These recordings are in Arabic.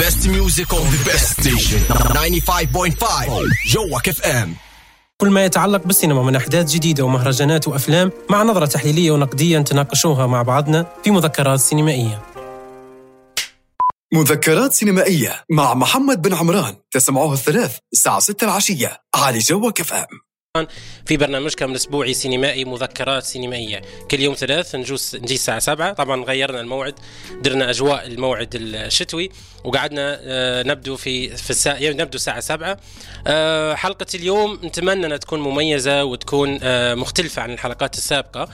best music on the best station. 95.5 جوك FM كل ما يتعلق بالسينما من أحداث جديدة ومهرجانات وأفلام مع نظرة تحليلية ونقدية نتناقشوها مع بعضنا في مذكرات سينمائية. مذكرات سينمائية مع محمد بن عمران تسمعوه الثلاث الساعة 6 العشية. على جوك FM في برنامجكم الاسبوعي سينمائي مذكرات سينمائية. كل يوم ثلاث نجوز نجي الساعة 7 طبعا غيرنا الموعد درنا أجواء الموعد الشتوي وقعدنا آه، نبدو في في الساعة يعني نبدو الساعة 7 آه، حلقة اليوم نتمنى أنها تكون مميزة وتكون آه، مختلفة عن الحلقات السابقة.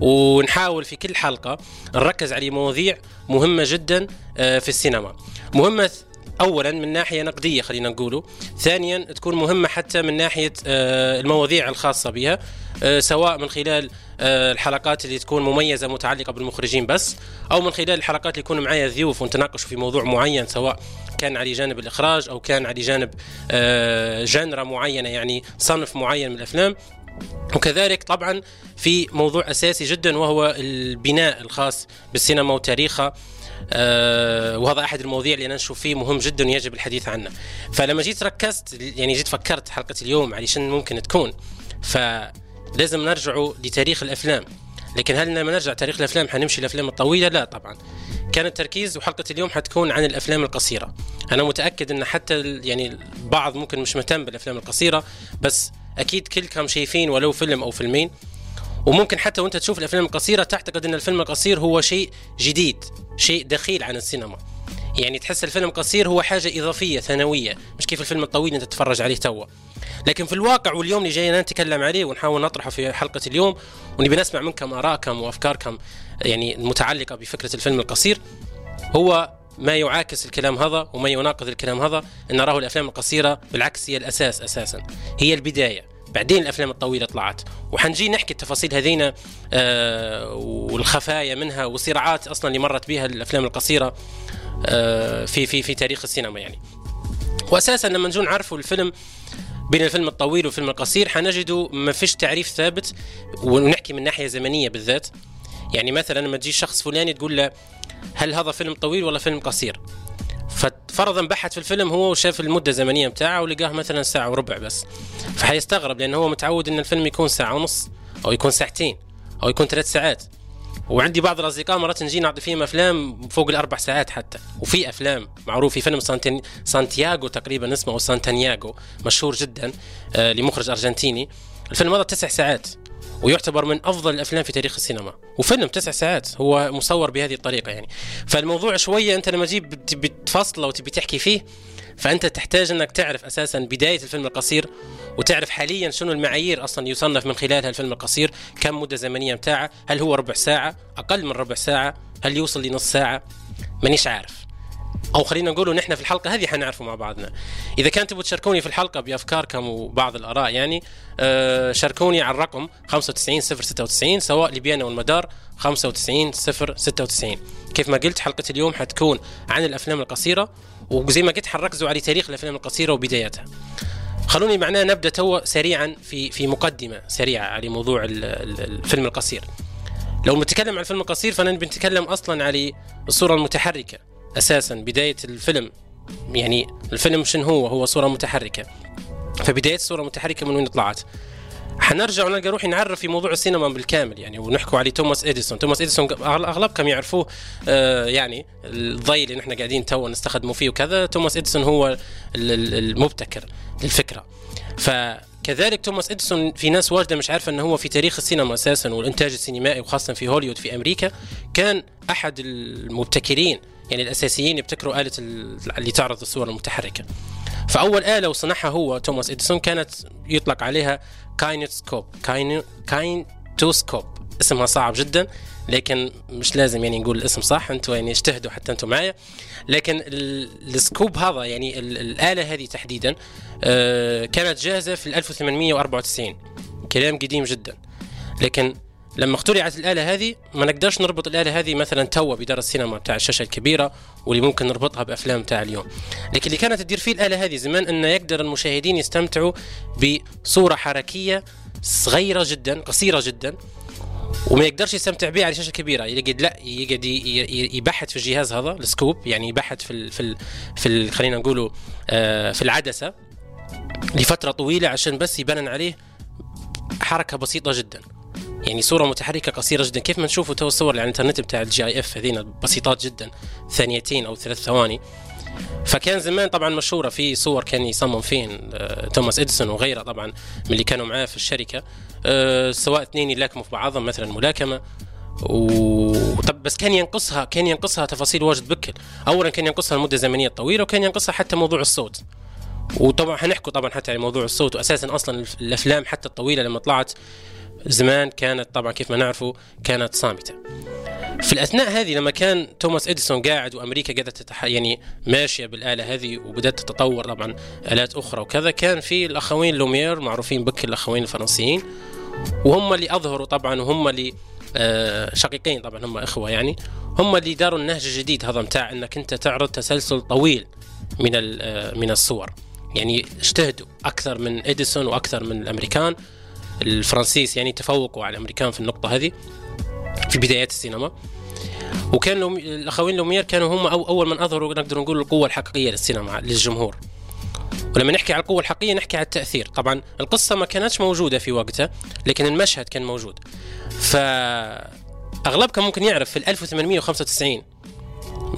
ونحاول في كل حلقة نركز على مواضيع مهمة جدا في السينما. مهمة اولا من ناحية نقدية خلينا نقوله. ثانيا تكون مهمة حتى من ناحية آه، المواضيع الخاصة بها آه، سواء من خلال آه، الحلقات اللي تكون مميزة متعلقة بالمخرجين بس أو من خلال الحلقات اللي يكون معايا ضيوف ونتناقشوا في موضوع معين سواء كان على جانب الإخراج أو كان على جانب جنرة معينة يعني صنف معين من الأفلام. وكذلك طبعا في موضوع أساسي جدا وهو البناء الخاص بالسينما وتاريخها. وهذا أحد المواضيع اللي أنا نشوف فيه مهم جدا ويجب الحديث عنه. فلما جيت ركزت يعني جيت فكرت حلقة اليوم على شنو ممكن تكون. فلازم نرجعوا لتاريخ الأفلام. لكن هل لما نرجع تاريخ الأفلام حنمشي الأفلام الطويلة؟ لا طبعا. كان التركيز وحلقة اليوم حتكون عن الأفلام القصيرة. أنا متأكد إن حتى يعني البعض ممكن مش مهتم بالأفلام القصيرة بس أكيد كلكم شايفين ولو فيلم أو فيلمين وممكن حتى وانت تشوف الأفلام القصيرة تعتقد إن الفيلم القصير هو شيء جديد شيء دخيل عن السينما. يعني تحس الفيلم القصير هو حاجة إضافية ثانوية. مش كيف الفيلم الطويل أنت تتفرج عليه توا. لكن في الواقع واليوم اللي جاينا نتكلم عليه ونحاول نطرحه في حلقة اليوم ونبي نسمع منكم ارائكم وافكاركم يعني المتعلقه بفكرة الفيلم القصير هو ما يعاكس الكلام هذا وما يناقض الكلام هذا أن نراه الأفلام القصيرة بالعكس هي الأساس أساسا. هي البداية. بعدين الأفلام الطويلة طلعت. وحنجي نحكي التفاصيل هذينا آه والخفايا منها والصراعات أصلا اللي مرت بها الأفلام القصيرة آه في في في تاريخ السينما يعني. واساسا لما نجون نعرفوا الفيلم بين الفيلم الطويل والفيلم القصير حنجدوا ما فيش تعريف ثابت ونحكي من ناحية زمنية بالذات. يعني مثلا لما تجي شخص فلاني تقول له هل هذا فيلم طويل ولا فيلم قصير؟ ففرضا بحث في الفيلم هو وشاف المدة الزمنيه بتاعه ولقاه مثلا ساعة وربع بس. فحيستغرب لأنه هو متعود إن الفيلم يكون ساعة ونص أو يكون ساعتين أو يكون ثلاث ساعات. وعندي بعض الأصدقاء مرات نجي نعطي فيهم أفلام فوق الأربع ساعات حتى. وفي أفلام معروف في فيلم سانتين سانتياغو تقريبا اسمه أو سانتانياغو مشهور جدا آه لمخرج أرجنتيني. الفيلم هذا تسع ساعات. ويعتبر من أفضل الأفلام في تاريخ السينما. وفيلم تسع ساعات هو مصور بهذه الطريقة يعني. فالموضوع شوية أنت لما تجيب تبي تفصله وتبي تحكي فيه فأنت تحتاج إنك تعرف أساسا بداية الفيلم القصير وتعرف حاليا شنو المعايير أصلا يصنف من خلالها الفيلم القصير كم مدة زمنية بتاعه هل هو ربع ساعة أقل من ربع ساعة هل يوصل لنص ساعة مانيش عارف. أو خلينا نقول نحن في الحلقة هذه حنعرفه مع بعضنا. إذا كانت تبغوا تشاركوني في الحلقة بأفكاركم وبعض الآراء يعني آه شاركوني على الرقم 95 096 سواء لبيانا والمدار 95 096 كيف ما قلت حلقة اليوم حتكون عن الأفلام القصيرة وزي ما قلت حنركزوا على تاريخ الأفلام القصيرة وبداياتها. خلوني معناه نبدأ تو سريعا في في مقدمة سريعة على موضوع الفيلم القصير. لو نتكلم عن الفيلم القصير فانا بنتكلم أصلا على الصورة المتحركة. أساسا بداية الفيلم. يعني الفيلم شنو هو؟ هو صورة متحركة. فبداية الصورة المتحركه من وين طلعت؟ حنرجع ونلقى روحي نعرف في موضوع السينما بالكامل. يعني ونحكوا على توماس إديسون. توماس إديسون اغلبكم يعرفوه آه يعني الضي اللي نحن قاعدين تو نستخدمه فيه وكذا. توماس إديسون هو المبتكر للفكرة. فكذلك توماس إديسون في ناس واجدة مش عارفة إنه هو في تاريخ السينما أساسا والإنتاج السينمائي وخاصة في هوليوود في أمريكا كان أحد المبتكرين يعني الأساسيين يبتكروا آلة اللي تعرض الصور المتحركة. فأول آلة وصنعها هو توماس إديسون كانت يطلق عليها kinoscope kine kinetoscope اسمها صعب جدا لكن مش لازم يعني نقول الاسم صح أنتم يعني اجتهدوا حتى أنتم معايا. لكن ال scope هذا يعني الآلة هذه تحديدا آه، كانت جاهزة في 1894 كلام قديم جدا. لكن لما اخترعت الآلة هذه ما نقدرش نربط الآلة هذه مثلا توا بدار السينما بتاع الشاشة الكبيرة واللي ممكن نربطها بأفلام تاع اليوم. لكن اللي كانت تدير فيه الآلة هذه زمان انه يقدر المشاهدين يستمتعوا بصورة حركية صغيرة جدا قصيرة جدا وما يقدرش يستمتع بها على شاشة كبيرة. يقعد لا يقعد يبحث في الجهاز هذا السكوب يعني يبحث في ال في ال في ال خلينا نقولوا آه، في العدسة لفترة طويلة عشان بس يبان عليه حركة بسيطة جدا. يعني صورة متحركة قصيرة جدا. كيف ما نشوفوا تو الصور اللي على الإنترنت بتاع ال GIF هذين بسيطات جدا ثانيتين أو ثلاث ثواني. فكان زمان طبعا مشهورة في صور كان يصمم فيهن آه، توماس إديسون وغيره طبعا من اللي كانوا معاه في الشركة. آه، سواء اثنين يلاكموا في بعضهم مثلا ملاكمة. وطب بس كان ينقصها كان ينقصها تفاصيل واجد بكل. اولا كان ينقصها المده الزمنيه الطويله وكان ينقصها حتى موضوع الصوت. وطبعا حنحكوا طبعا حتى على موضوع الصوت واساسا أصلا الأفلام حتى الطويلة لما طلعت زمان كانت طبعا كيف ما نعرفوا كانت صامتة. في الأثناء هذه لما كان توماس إديسون قاعد وأمريكا قاعدة تتح... يعني ماشية بالآلة هذه وبدأت تتطور طبعا آلات أخرى وكذا كان في الأخوين لومير معروفين بك الأخوين الفرنسيين وهم اللي أظهروا طبعا وهم اللي آه، شقيقين طبعا هم إخوة يعني هم اللي داروا النهج الجديد هذا متاع إنك أنت تعرض تسلسل طويل من آه، من الصور. يعني اجتهدوا أكثر من إديسون وأكثر من الأمريكان الفرنسيس يعني تفوقوا على الأمريكان في النقطة هذه في بدايات السينما. وكان. الأخوين لومير كانوا هم أول من أظهروا نقدر نقول القوة الحقيقية للسينما للجمهور. ولما نحكي على القوة الحقيقية نحكي على التأثير. طبعا القصة ما كانتش موجودة في وقتها لكن المشهد كان موجود. ف اغلبكم ممكن يعرف في ال 1895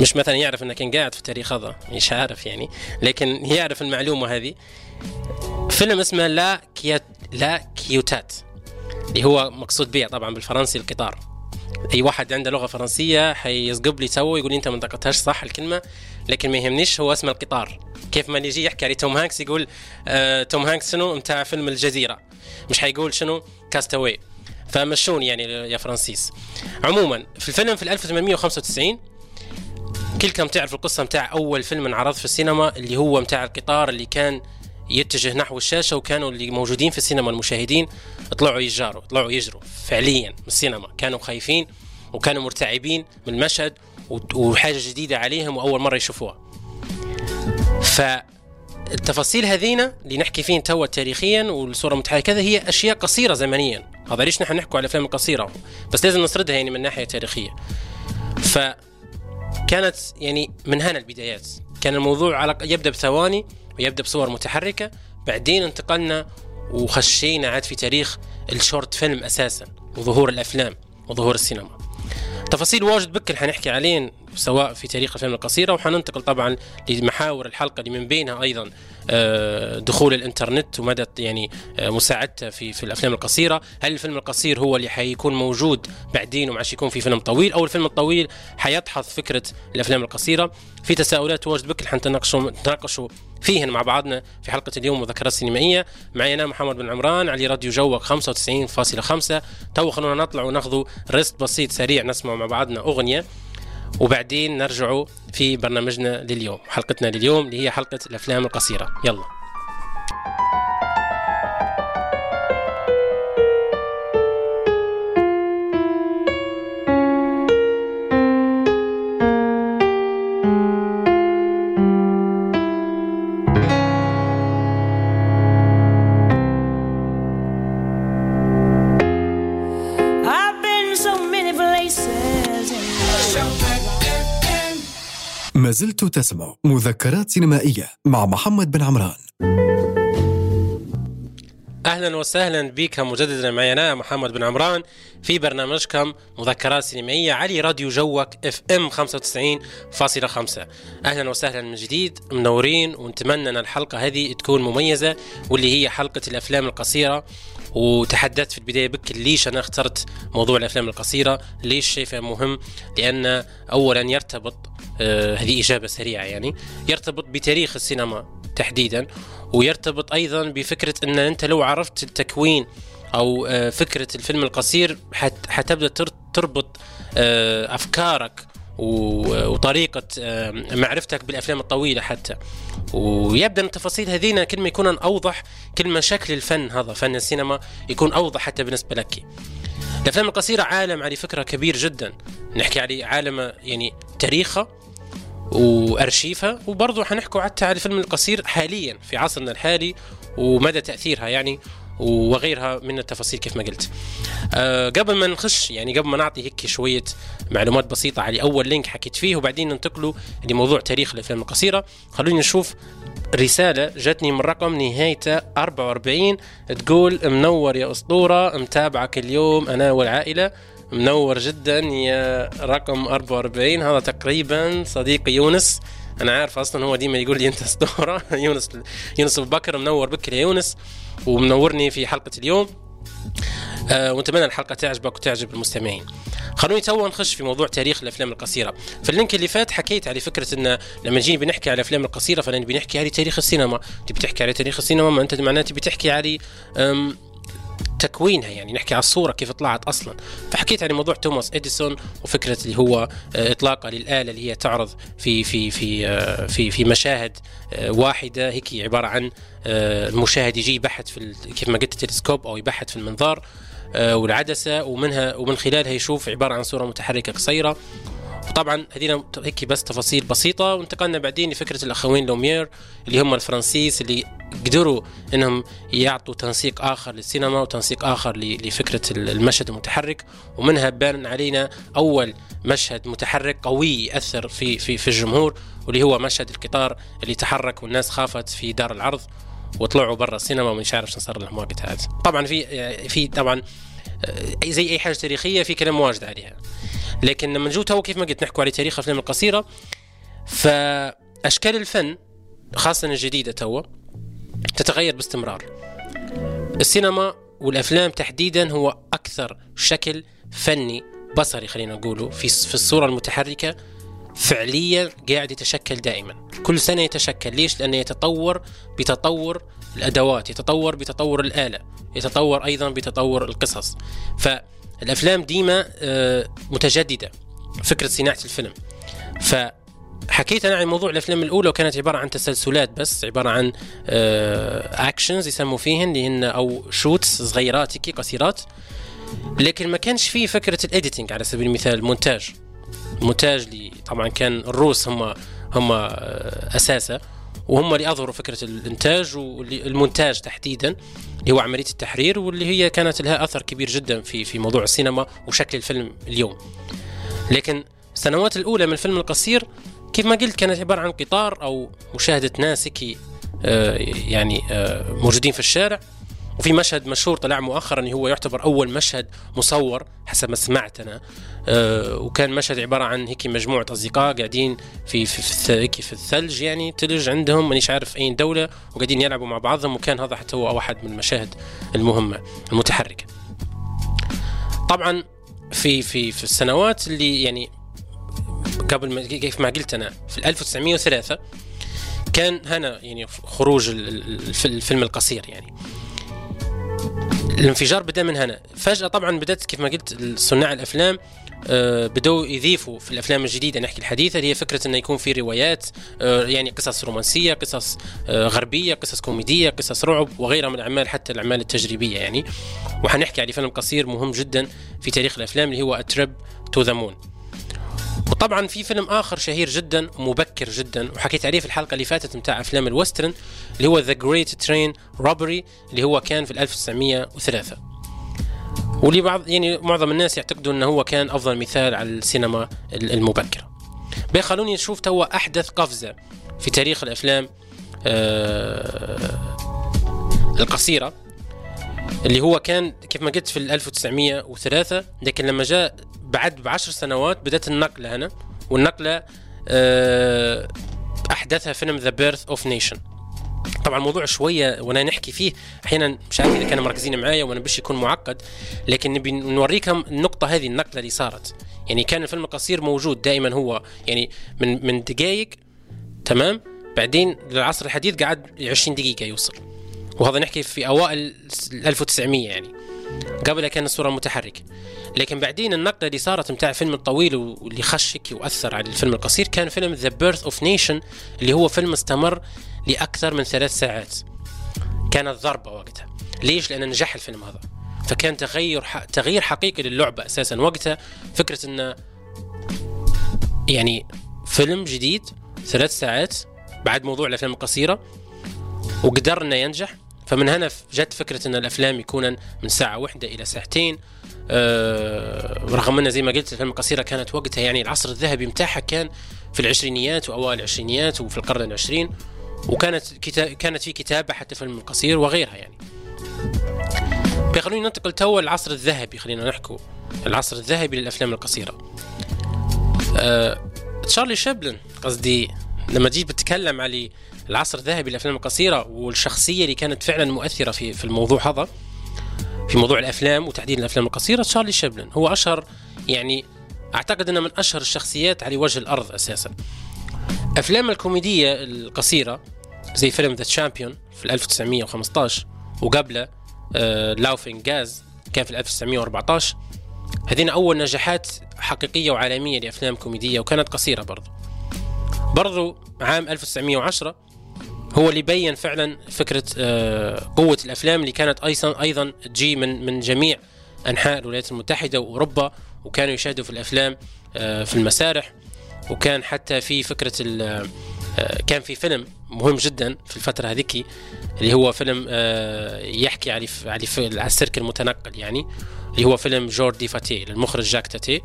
مش مثلا يعرف انه كان قاعد في التاريخ هذا مش عارف يعني لكن يعرف المعلومة هذه. فيلم اسمه La Ciotat La Ciotat اللي هو مقصود به طبعا بالفرنسي القطار. أي واحد عنده لغة فرنسية حيسقب لي تو يقول لي أنت ما نطقتهاش صح الكلمة لكن ما يهمنيش هو اسم القطار. كيف ما يجي يحكي على توم هانكس يقول آه توم هانكس شنو؟ بتاع فيلم الجزيرة. مش حيقول شنو؟ Cast Away. فمشوني يعني يا فرانسيس عموما في الفيلم في 1895 كلكم تعرف القصة متاع أول فيلم انعرض في السينما اللي هو متاع القطار اللي كان يتجه نحو الشاشة وكانوا اللي موجودين في السينما المشاهدين طلعوا يجاروا طلعوا يجروا فعليا من السينما. كانوا خايفين وكانوا مرتعبين من المشهد وحاجة جديدة عليهم وأول مرة يشوفوها. فالتفاصيل هذينا اللي نحكي فين توا تاريخيا والصورة متحركه كذا هي أشياء قصيرة زمنيا. هذا ليش نحن نحكوا على الافلام القصيره بس لازم نسردها يعني من ناحية تاريخية. فكانت يعني من هنا البدايات. كان الموضوع على يبدأ بثواني. ويبدأ بصور متحركة. بعدين انتقلنا وخشينا عاد في تاريخ الشورت فيلم أساسا وظهور الأفلام وظهور السينما. تفاصيل واجد بكل حنحكي عليهم سواء في تاريخ الافلام القصيره وحننتقل طبعا لمحاور الحلقة اللي من بينها أيضا آه، دخول الإنترنت ومدى يعني آه، مساعدته في في الأفلام القصيرة، هل الفيلم القصير هو اللي حيكون موجود بعدين وما يكون في فيلم طويل أو الفيلم الطويل حيدحض فكرة الأفلام القصيرة؟ في تساؤلات واجد بكل حنتناقشوا نتناقشوا فيهن مع بعضنا في حلقة اليوم مذكرات سينمائية. معي أنا محمد بن عمران على راديو جوك 95.5 تو خلونا نطلع وناخذوا rest بسيط سريع نسمع مع بعضنا أغنية. وبعدين نرجعوا في برنامجنا لليوم حلقتنا لليوم اللي هي حلقة الأفلام القصيرة. يلا. زلت تسمع مذكرات سينمائية مع محمد بن عمران. أهلا وسهلا بكم مجددا معي أنا محمد بن عمران في برنامجكم مذكرات سينمائية على راديو جوك إف إم 95.5 أهلا وسهلا من جديد منورين ونتمنى أن الحلقة هذه تكون مميزة واللي هي حلقة الأفلام القصيرة. وتحدثت في البداية بك ليش أنا اخترت موضوع الأفلام القصيرة؟ ليش شايفها مهم؟ لأن أولا يرتبط آه هذه إجابة سريعة يعني يرتبط بتاريخ السينما تحديدا ويرتبط أيضا بفكرة أن أنت لو عرفت التكوين أو آه، فكرة الفيلم القصير حت- حتبدأ تر- تربط آه، أفكارك و- وطريقة آه، معرفتك بالأفلام الطويلة حتى. ويبدأ التفاصيل هذينا كل ما يكون أوضح كل ما شكل الفن هذا فن السينما يكون أوضح حتى بالنسبة لك. الأفلام القصيرة عالم على فكرة كبير جدا. نحكي عليه عالم يعني تاريخه وارشيفها وبرضه حنحكوا حتى على الفيلم القصير حاليا في عصرنا الحالي ومدى تأثيرها. يعني وغيرها من التفاصيل كيف ما قلت. أه قبل ما نخش يعني قبل ما نعطي هيك شوية معلومات بسيطة على أول لينك حكيت فيه وبعدين ننتقلوا لموضوع تاريخ الأفلام القصيرة. خلوني نشوف رسالة جاتني من رقم نهايته 44 تقول منور يا أسطورة متابعك اليوم أنا والعائلة. منور جدا يا رقم 44 هذا تقريبا صديقي يونس. أنا عارف أصلا هو ديما يقول لي أنت أسطورة. يونس يونس أبو بكر منور بك يا يونس ومنورني في حلقة اليوم. آه ونتمنى الحلقة تعجبك وتعجب المستمعين. خلوني تو نخش في موضوع تاريخ الأفلام القصيرة. في ال link اللي فات حكيت على فكرة إن لما نجي بنحكي على الأفلام القصيرة فنبي نحكي على تاريخ السينما. تبي تحكي على تاريخ السينما ما أنت معناته بتحكي على تكوينها يعني نحكي على الصورة كيف طلعت أصلا. فحكيت عن موضوع توماس إديسون وفكرة اللي هو آه، إطلاقه للآلة اللي هي تعرض في في في آه، في في مشاهد آه، واحدة. هيك عبارة عن المشاهد يجي يبحث في كيف ما قلت التلسكوب أو يبحث في المنظار والعدسة ومنها ومن خلالها يشوف عبارة عن صورة متحركة قصيرة. وطبعا هذينا هيك بس تفاصيل بسيطة وانتقلنا بعدين لفكرة الأخوين لومير اللي هم الفرنسيس اللي قدروا إنهم يعطوا تنسيق آخر للسينما وتنسيق آخر لفكرة ال- المشهد المتحرك. ومنها بان علينا أول مشهد متحرك قوي يأثر في في في الجمهور واللي هو مشهد القطار اللي تحرك والناس خافت في دار العرض وطلعوا برا السينما ومش عارف شو صار لهم وقتها. طبعا في في طبعا آه، زي أي حاجة تاريخية في كلام واجد عليها. لكن لما نجو تو كيف ما قلت نحكوا على تاريخ الافلام القصيرة فأشكال الفن خاصة الجديدة تو تتغير باستمرار. السينما والأفلام تحديدا هو أكثر شكل فني بصري خلينا نقوله في في الصورة المتحركة فعليا قاعد يتشكل دائما. كل سنة يتشكل. ليش؟ لأنه يتطور بتطور الأدوات يتطور بتطور الآلة يتطور أيضا بتطور القصص. فالافلام ديما آه، متجددة فكرة صناعة الفيلم. ف حكيت أنا عن موضوع الأفلام الأولى وكانت عبارة عن تسلسلات بس عبارة عن actions يسموا فيهن اللي هن أو shots صغيرات هيك قصيرات. لكن ما كانش فيه فكرة ال editing على سبيل المثال المونتاج. المونتاج اللي طبعا كان الروس هم هم آه، أساسه. وهم اللي أظهروا فكرة الإنتاج والمونتاج تحديدا اللي هو عملية التحرير واللي هي كانت لها أثر كبير جدا في في موضوع السينما وشكل الفيلم اليوم. لكن السنوات الأولى من الفيلم القصير كيف ما قلت كانت عبارة عن قطار أو مشاهدة ناس هيك آه، يعني آه، موجودين في الشارع. وفي مشهد مشهور طلع مؤخرا هو يعتبر أول مشهد مصور حسب ما سمعت أنا آه، وكان مشهد عبارة عن هيك مجموعة أصدقاء قاعدين في في, في في الثلج يعني تلج عندهم مانيش عارف اي دولة وقاعدين يلعبوا مع بعضهم وكان هذا حتى هو واحد من المشاهد المهمة المتحركة. طبعا في في في السنوات اللي يعني قبل ما كيف ما قلت أنا في 1903 كان هنا يعني خروج ال- ال- الف- الفيلم القصير يعني الانفجار بدأ من هنا. فجأة طبعا بدأت كيف ما قلت صناع الأفلام آه، بدأوا يضيفوا في الأفلام الجديدة نحكي الحديثة اللي هي فكرة إنه يكون في روايات آه، يعني قصص رومانسية قصص آه، غربية قصص كوميدية قصص رعب وغيرها من الأعمال حتى الأعمال التجريبية يعني. وحنحكي على فيلم قصير مهم جدا في تاريخ الأفلام اللي هو Trip to the Moon وطبعا في فيلم آخر شهير جدا مبكر جدا وحكيت عليه في الحلقة اللي فاتت متاع أفلام ال western اللي هو The Great Train Robbery اللي هو كان في 1903 واللي بعض يعني معظم الناس يعتقدوا إنه هو كان أفضل مثال على السينما المبكرة. بي خلوني نشوف توا أحدث قفزة في تاريخ الأفلام آه القصيرة اللي هو كان كيف ما قلت في ال 1903 لكن لما جاء بعد بعشر سنوات بدأت النقلة هنا والنقلة آه، أحدثها فيلم The Birth of a Nation طبعا الموضوع شوية وأنا نحكي فيه أحيانا مش عارف إذا كانوا مركزين معايا وأنا بش يكون معقد لكن نبي نوريكم النقطة هذه النقلة اللي صارت. يعني كان الفيلم القصير موجود دائما هو يعني من من دقائق تمام؟ بعدين للعصر الحديث قعد 20 دقيقة يوصل. وهذا نحكي في أوائل 1900 يعني. قبلها كان الصورة متحركه لكن بعدين النقله اللي صارت متاع الفيلم الطويل واللي خش وأثر على الفيلم القصير كان فيلم The Birth of a Nation اللي هو فيلم استمر لأكثر من ثلاث ساعات. كانت ضربه وقتها. ليش؟ لأن نجح الفيلم هذا. فكان تغير. تغيير حقيقي للعبة أساسا. وقتها فكرة انه يعني فيلم جديد ثلاث ساعات بعد موضوع الأفلام القصيرة وقدر انه ينجح. فمن هنا جت فكرة إن الأفلام يكون من ساعة واحدة إلى ساعتين. آه، رغم أن زي ما قلت الأفلام القصيرة كانت وقتها يعني العصر الذهبي متاعها كان في العشرينيات وأوائل العشرينيات وفي القرن العشرين وكانت كتا... كانت في كتابة حتى فيلم القصير وغيرها يعني. خلونا ننتقل تو العصر الذهبي خلينا نحكوا العصر الذهبي للأفلام القصيرة. أه... تشارلي شابلن قصدي لما جيت بتكلم على العصر الذهبي للافلام القصيره والشخصية اللي كانت فعلا مؤثرة في في الموضوع هذا في موضوع الأفلام وتحديدا الأفلام القصيرة تشارلي شابلن هو أشهر يعني أعتقد أنه من أشهر الشخصيات على وجه الأرض أساسا. أفلام الكوميدية القصيرة زي فيلم The Champion في 1915 وقبله Laughing Gas كان في 1914 هذين أول نجاحات حقيقية وعالمية لأفلام كوميدية وكانت قصيرة برضو. برضو عام 1910 هو اللي بين فعلا فكرة آه، قوة الأفلام اللي كانت أيضا أيضا تجي من من جميع أنحاء الولايات المتحدة وأوروبا وكانوا يشاهدوا في الأفلام آه، في المسارح وكان حتى في فكرة آه، كان في فيلم مهم جدا في الفترة هذيك اللي هو فيلم يحكي على على السيرك المتنقل يعني اللي هو فيلم جوردي فاتي للمخرج جاك تاتي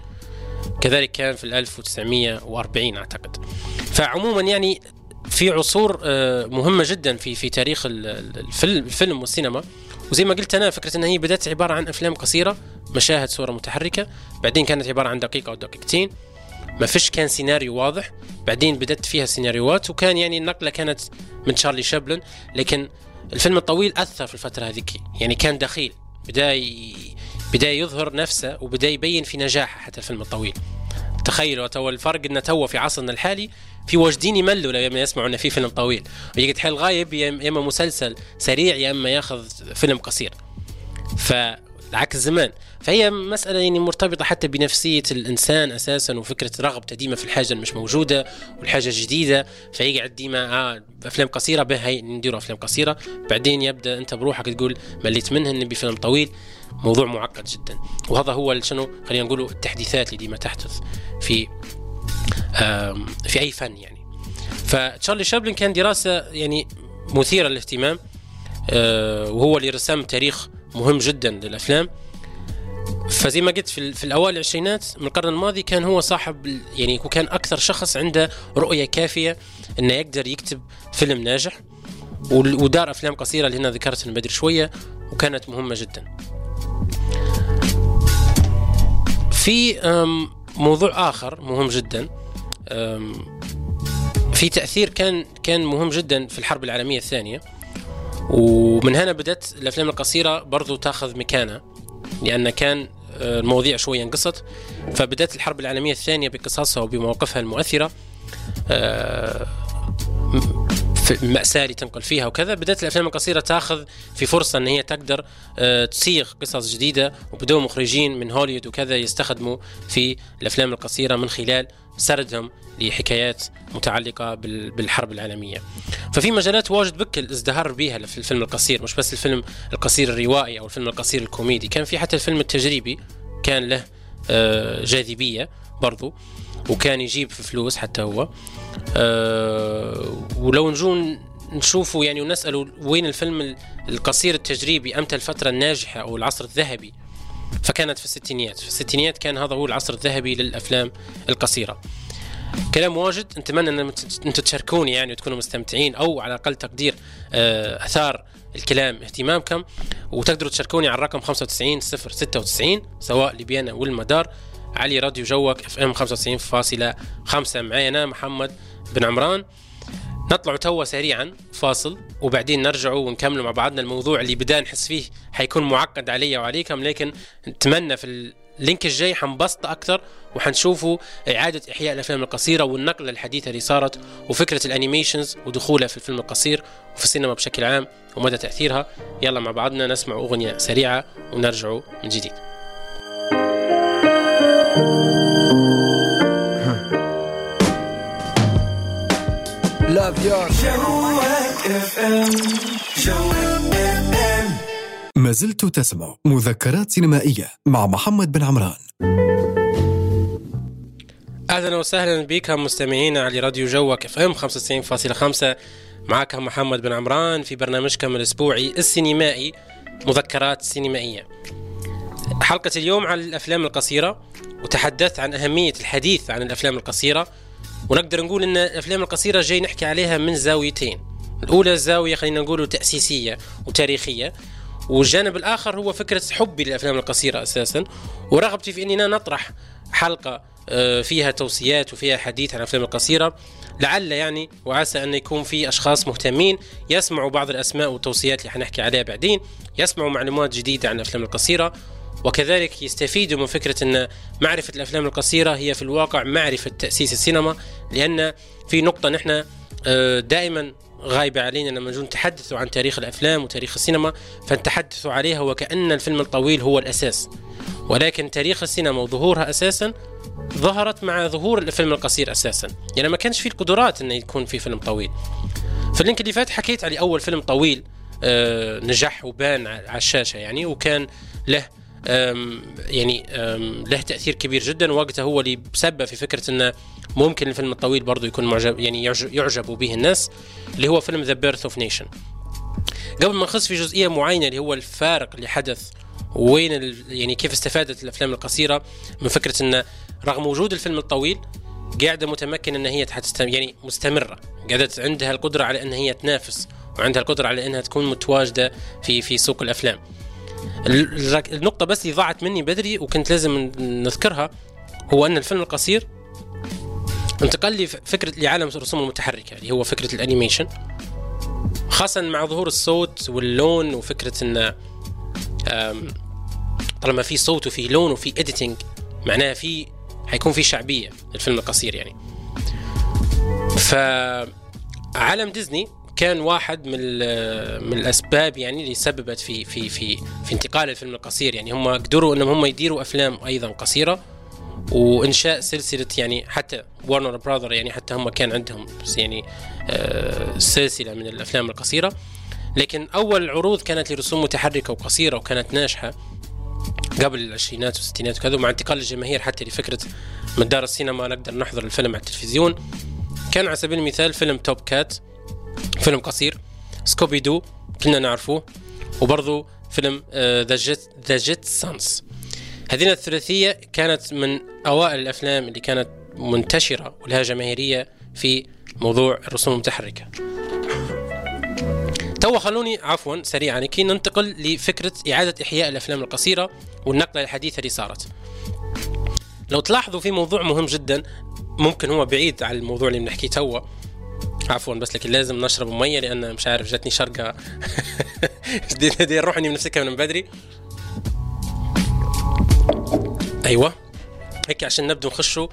كذلك كان في 1940 أعتقد. فعموما يعني في عصور آه، مهمة جدا في في تاريخ الفيلم الفيلم والسينما. وزي ما قلت أنا فكرة انها هي بدأت عبارة عن أفلام قصيرة مشاهد صورة متحركة بعدين كانت عبارة عن دقيقة أو دقيقتين. ما فيش كان سيناريو واضح بعدين بدت فيها سيناريوهات وكان يعني النقلة كانت من تشارلي شابلن. لكن الفيلم الطويل أثر في الفترة هذيك يعني كان دخيل بدأ بدأ يظهر نفسه وبدأ يبين في نجاحه حتى الفيلم الطويل. تخيلوا تو الفرق إنه تو في عصرنا الحالي في واجدين يملوا لما يسمعوا إنه في فيلم طويل. ويقعد حيل غايب يا اما مسلسل سريع يا إما ياخذ فيلم قصير. فعكس زمان. فهي مسألة يعني مرتبطة حتى بنفسية الإنسان أساسا وفكرة رغبته ديما في الحاجة المش موجودة والحاجة الجديدة. فيقعد ديما آه أفلام قصيرة به نديروا أفلام قصيرة. بعدين يبدأ أنت بروحك تقول مليت منها نبي فيلم طويل. موضوع معقد جدا. وهذا هو شنو؟ خلينا نقول التحديثات اللي ديما تحدث في في أي فن يعني. فتشارلي شابلن كان دراسة يعني مثيرة للاهتمام آه، وهو اللي رسم تاريخ مهم جدا للأفلام. فزي ما قلت في, في الأوائل العشرينات من القرن الماضي كان هو صاحب يعني وكان أكثر شخص عنده رؤية كافية إنه يقدر يكتب فيلم ناجح ودار أفلام قصيرة اللي هنا ذكرتها بدري شوية وكانت مهمة جدا. في موضوع آخر مهم جدا. في تأثير كان كان مهم جدا في الحرب العالمية الثانية. ومن هنا بدأت الأفلام القصيرة برضو تأخذ مكانها لأن كان آه، المواضيع شوية انقصت. فبدأت الحرب العالمية الثانية بقصصها وبمواقفها المؤثرة آه، في المأساة اللي تنقل فيها وكذا. بدأت الأفلام القصيرة تأخذ في فرصة أن هي تقدر آه، تصيغ قصص جديدة وبدأوا مخرجين من هوليوود وكذا يستخدموا في الأفلام القصيرة من خلال سردهم لحكايات متعلقة بالحرب العالمية. ففي مجالات واجد بك الازدهار بها في الفيلم القصير مش بس الفيلم القصير الروائي أو الفيلم القصير الكوميدي. كان في حتى الفيلم التجريبي كان له آه، جاذبية برضو وكان يجيب في فلوس حتى هو. أه ولو نجون نشوفوا يعني ونسألوا وين الفيلم القصير التجريبي أمتى الفترة الناجحة أو العصر الذهبي فكانت في الستينيات. في الستينيات كان هذا هو العصر الذهبي للأفلام القصيرة. كلام واجد. نتمنى أن أنتم تشاركوني يعني وتكونوا مستمتعين أو على أقل تقدير آه، أثار الكلام اهتمامكم. وتقدروا تشاركوني على الرقم 95 096 سواء لبيانا والمدار. على راديو جوك FM 95.5 معي أنا محمد بن عمران. نطلعوا توا سريعا فاصل وبعدين نرجعوا ونكملوا مع بعضنا الموضوع اللي بدا نحس فيه حيكون معقد علي وعليكم لكن نتمنى في ال link الجاي حنبسط أكثر وحنشوفوا إعادة إحياء الأفلام القصيرة والنقلة الحديثة اللي صارت وفكرة ال animations ودخولها في الفيلم القصير وفي السينما بشكل عام ومدى تأثيرها. يلا مع بعضنا نسمع أغنية سريعة ونرجعوا من جديد. Love your ما زلت تسمع مذكرات سينمائية مع محمد بن عمران. أهلا وسهلا بكم مستمعينا على راديو جوك اف إم 95.5 معكم محمد بن عمران في برنامجكم الأسبوعي السينمائي مذكرات سينمائية. حلقة اليوم عن الأفلام القصيرة وتحدثت عن أهمية الحديث عن الأفلام القصيرة ونقدر نقول أن الأفلام القصيرة جاي نحكي عليها من زاويتين. الأولى زاوية خلينا نقول تأسيسية وتاريخية والجانب الآخر هو فكرة حبي للأفلام القصيرة أساسا. ورغبتي في أننا نطرح حلقة آه، فيها توصيات وفيها حديث عن الأفلام القصيرة. لعل يعني وعسى أن يكون في أشخاص مهتمين يسمعوا بعض الأسماء والتوصيات اللي حنحكي عليها بعدين يسمعوا معلومات جديدة عن الأفلام القصيرة. وكذلك يستفيدوا من فكرة أن معرفة الأفلام القصيرة هي في الواقع معرفة تأسيس السينما لأن في نقطة نحن آه، دائما غايبة علينا لما نتحدثوا عن تاريخ الأفلام وتاريخ السينما فنتحدثوا عليها وكأن الفيلم الطويل هو الأساس. ولكن تاريخ السينما وظهورها أساسا ظهرت مع ظهور الفيلم القصير أساسا. يعني ما كانش في القدرات أنه يكون في فيلم طويل. في اللينك اللي فات حكيت على أول فيلم طويل آه، نجح وبان على الشاشة يعني وكان له يعني له تأثير كبير جدا وقتها هو اللي سبب في فكرة إنه ممكن الفيلم الطويل برضه يكون معجب يعني يعجب يعجبوا به الناس اللي هو فيلم The Birth of a Nation قبل ما نخش في جزئية معينة اللي هو الفارق اللي حدث وين. يعني كيف استفادت الأفلام القصيرة من فكرة إنه رغم وجود الفيلم الطويل قاعدة متمكنه إن هي. يعني مستمرة قاعدة عندها القدرة على إن هي تنافس وعندها القدرة على إنها تكون متواجدة في في سوق الأفلام النقطة بس اللي ضاعت مني بدري وكنت لازم نذكرها هو أن الفيلم القصير انتقل لي ف- فكرة لعالم الرسوم المتحركة اللي هو فكرة ال animation. خاصة مع ظهور الصوت واللون وفكرة أن طالما في صوت وفي لون وفي editing معناها في حيكون في شعبية للفيلم القصير يعني. فعالم ديزني كان واحد من من الأسباب يعني اللي سببت في في في في انتقال الفيلم القصير. يعني هم قدروا إنهم هم يديروا أفلام أيضا قصيرة وإنشاء سلسلة يعني حتى وارنر براذر يعني حتى هم كان عندهم يعني آه، سلسلة من الأفلام القصيرة. لكن أول عروض كانت لرسوم متحركة وقصيرة وكانت ناجحة قبل العشرينات والستينات وكذا ومع انتقال الجماهير حتى لفكرة من دار السينما نقدر نحضر الفيلم على التلفزيون. كان على سبيل المثال فيلم Top Cat فيلم قصير Scooby-Doo كلنا نعرفوه وبرضو فيلم The Jet The Jetsons هذه الثلاثية كانت من أوائل الأفلام اللي كانت منتشرة ولها جماهيرية في موضوع الرسوم المتحركة. توا خلوني عفوا سريعا كي ننتقل لفكرة إعادة إحياء الأفلام القصيرة والنقلة الحديثة اللي صارت. لو تلاحظوا في موضوع مهم جدا ممكن هو بعيد عن الموضوع اللي بنحكيه توا عفوا بس لكن لازم نشرب مية لأن مش عارف جاتني شرقة. دي, دي روحني بنفسك من بدري. أيوة. هيك عشان نبدو نخشوا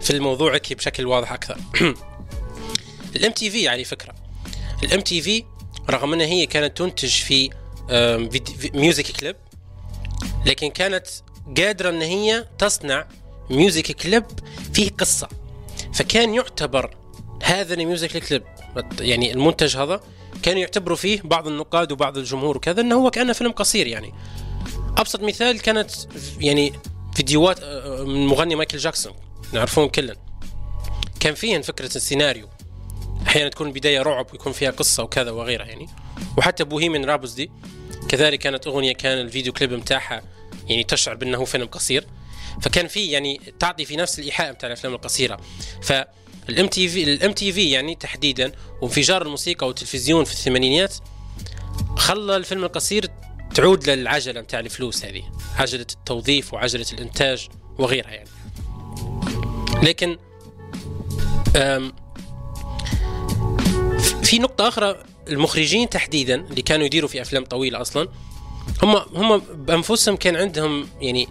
في الموضوع هيك بشكل واضح أكثر. ال MTV على فكرة. ال MTV رغم إنها هي كانت تنتج في music clip لكن كانت قادرة إن هي تصنع music clip فيه قصة. فكان يعتبر هذا ال music clip يعني المنتج هذا كانوا يعتبروا فيه بعض النقاد وبعض الجمهور وكذا إنه هو كأنه فيلم قصير يعني. أبسط مثال كانت يعني فيديوهات آه، من مغني مايكل جاكسون نعرفهم كلنا. كان فيهن فكرة السيناريو. أحيانا تكون البدايه رعب ويكون فيها قصة وكذا وغيرها يعني. وحتى Bohemian Rhapsody كذلك كانت أغنية كان الفيديو كليب متاعها يعني تشعر بأنه فيلم قصير. فكان في يعني تعطي في نفس الإيحاء بتاع الأفلام القصيرة. فال MTV ال MTV يعني تحديدا وانفجار الموسيقى والتلفزيون في الثمانينيات خلى الفيلم القصير تعود للعجلة بتاع الفلوس هذه عجلة التوظيف وعجلة الإنتاج وغيرها يعني. لكن في نقطة أخرى المخرجين تحديدا اللي كانوا يديروا في أفلام طويلة أصلا هم هم بأنفسهم كان عندهم يعني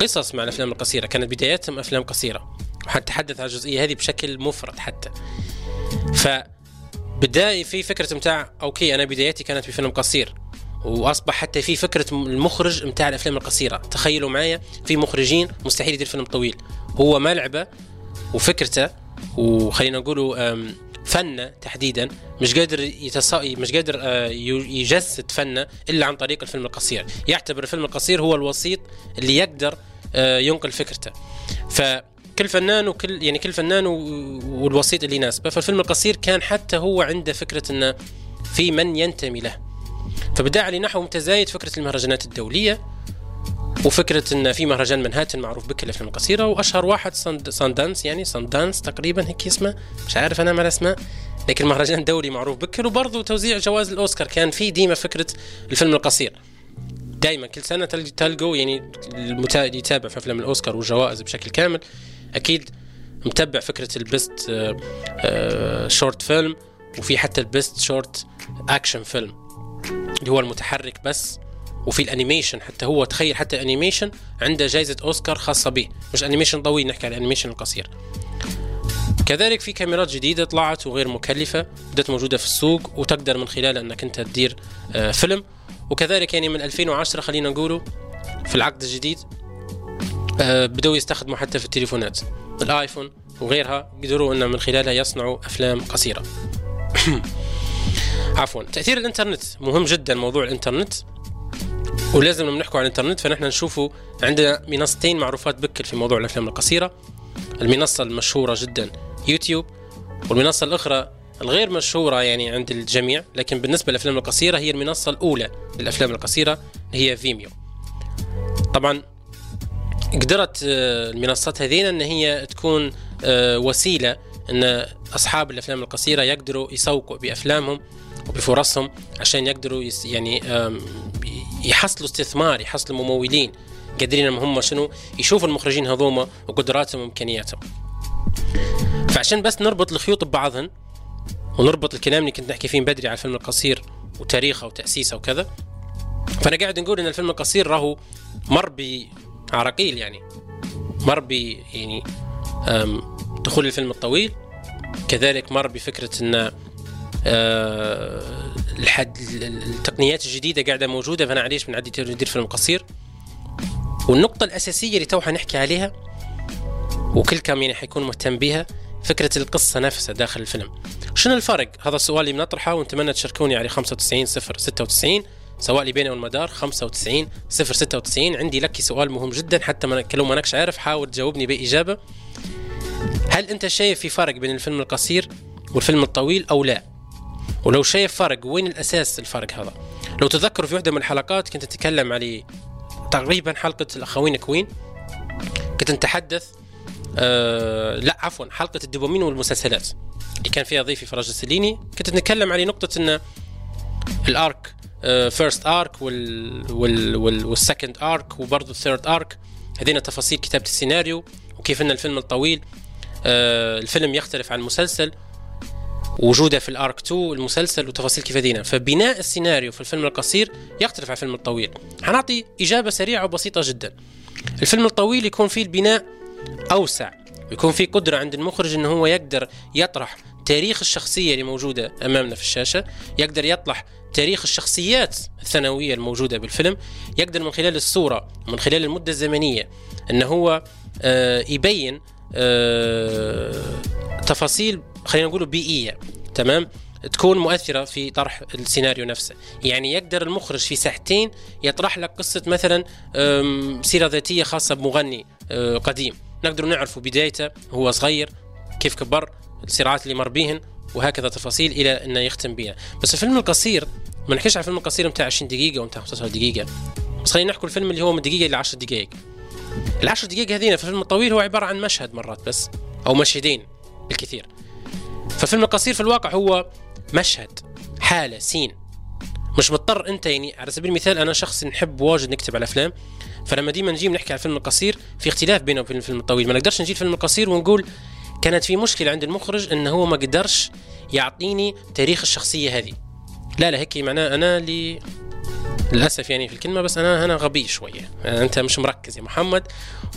قصص مع الأفلام القصيرة كانت بداياتهم أفلام قصيرة. وحنتحدث عن الجزئية هذه بشكل مفرد حتى. ف بداية في فكرة متاع أوكي أنا بداياتي كانت بفيلم قصير وأصبح حتى في فكرة المخرج متاع الأفلام القصيرة. تخيلوا معايا في مخرجين مستحيل يدير فيلم طويل. هو ما لعبه وفكرته وخلينا نقولوا فنه تحديدا مش قادر يتص... مش قادر آه، يجسد فنه إلا عن طريق الفيلم يعتبر الفيلم القصير هو الوسيط اللي يقدر آه، ينقل فكرته. ف كل فنان وكل يعني كل فنان والوسيط اللي يناسبه. فالفيلم القصير كان حتى هو عنده فكرة إنه في من ينتمي له. فبدأ نحو متزايد فكرة المهرجانات الدولية وفكرة ان في مهرجان منهاتن معروف بكل الافلام القصيرة وأشهر واحد ساند ساندانس يعني ساندانس تقريبا هيك اسمه. مش عارف أنا ما الاسماء لكن مهرجان دولي معروف بكل. وبرضه توزيع جوائز الأوسكار. كان في ديما فكرة الفيلم القصير. دائما كل سنة تلقوا يعني. اللي يتابع في أفلام الأوسكار والجوائز بشكل كامل. أكيد متبع فكرة ال best short film وفي حتى ال best short action film اللي هو المتحرك بس وفي ال animation حتى هو تخيل حتى ال animation عنده جائزه أوسكار خاصة به. مش animation طويل نحكي عن ال animation القصير. كذلك في كاميرات جديدة طلعت وغير مكلفة بدأت موجودة في السوق وتقدر من خلالها أنك أنت تدير آه، فيلم. وكذلك يعني من 2010 خلينا نقوله في العقد الجديد آه، بدأوا يستخدموا حتى في التليفونات. الآيفون وغيرها قدروا أن من خلالها يصنعوا أفلام قصيرة. عفوا. تأثير الإنترنت مهم جدا موضوع الإنترنت. ولازم لما نحكوا عن الإنترنت فنحن نشوفوا عندنا منصتين معروفات بكل في موضوع الأفلام القصيرة. المنصة المشهورة جدا يوتيوب والمنصة الأخرى الغير مشهورة يعني عند الجميع لكن بالنسبة للأفلام القصيرة هي المنصة الأولى للأفلام القصيرة هي فيميو طبعا قدرت آه، المنصات هذين إن هي تكون آه، وسيلة إن أصحاب الأفلام القصيرة يقدروا يسوقوا بأفلامهم وبفرصهم عشان يقدروا يعني يحصلوا استثمار يحصلوا ممولين قادرين ان هم شنو يشوفوا المخرجين هذوما وقدراتهم وإمكانياتهم. فعشان بس نربط الخيوط ببعضهن ونربط الكلام اللي كنت نحكي فيه بدري على الفيلم القصير وتاريخه وتأسيسه وكذا فأنا قاعد نقول إن الفيلم القصير راهو مر بعراقيل يعني. مر ب يعني دخول الفيلم الطويل. كذلك مر بفكرة إن آه، الحد التقنيات الجديدة قاعدة موجودة فأنا علاش بنعدي ندير فيلم قصير. والنقطة الأساسية اللي تو حنحكي عليها وكل كم يعني حيكون مهتم بها فكرة القصة نفسها داخل الفيلم. شنو الفرق؟ هذا السؤال اللي بنطرحه ونتمنى تشاركوني على 95 0 96 سواء ليبيانا أو المدار 95 0 96 عندي لك سؤال مهم جدا حتى ما لو مانكش عارف حاول تجاوبني بإجابة. هل أنت شايف في فرق بين الفيلم القصير والفيلم الطويل أو لا؟ ولو شايف فرق وين الأساس الفرق هذا؟ لو تذكروا في واحدة من الحلقات كنت أتكلم على تقريبا حلقة الأخوين كوين. كنت نتحدث آه لا عفوا حلقة الدوبامين والمسلسلات اللي كان فيها ضيفي فراج السليني كنت نتكلم على نقطة إن ال arc first arc وال وال وال وال second arc وبرضه ال third arc هذين تفاصيل كتابة السيناريو وكيف إن الفيلم الطويل آه الفيلم يختلف عن المسلسل. وجوده في ال arc 2 المسلسل وتفاصيل كيف هذينا فبناء السيناريو في الفيلم القصير يختلف عن الفيلم الطويل. حنعطي إجابة سريعة وبسيطة جدا. الفيلم الطويل يكون فيه البناء أوسع. ويكون في قدرة عند المخرج انه هو يقدر يطرح تاريخ الشخصية اللي موجودة أمامنا في الشاشة. يقدر يطرح تاريخ الشخصيات الثانوية الموجودة بالفيلم يقدر من خلال الصورة من خلال المدة الزمنية انه هو آه يبين آه تفاصيل خلينا نقول بيئية تمام؟ تكون مؤثرة في طرح السيناريو نفسه. يعني يقدر المخرج في ساعتين يطرح لك قصة مثلا أم، سيرة ذاتية خاصة بمغني أه، قديم. نقدر نعرفه بدايته هو صغير كيف كبر الصراعات اللي مر بيهن. وهكذا تفاصيل إلى أنه يختم بها بس الفيلم القصير ما نحكيش على الفيلم القصير بتاع 20 دقيقة وبتاع 15 دقيقه بس خلينا نحكي الفيلم اللي هو من دقيقة إلى 10 دقائق. العشر دقائق هذين في الفيلم الطويل هو عبارة عن مشهد مرات بس أو مشهدين بالكثير. فالفيلم القصير في الواقع هو مشهد حالة سين. مش مضطر أنت يعني على سبيل المثال أنا شخص نحب واجد نكتب على أفلام فلما ديما نجي نحكي على الفيلم القصير في اختلاف بينه وبين الفيلم الطويل. ما نقدرش نجي الفيلم القصير ونقول كانت في مشكلة عند المخرج انه هو ما قدرش يعطيني تاريخ الشخصية هذه. لا لا هيك معناه أنا اللي للأسف يعني في الكلمة بس أنا أنا غبي شوية. أنت مش مركز يا محمد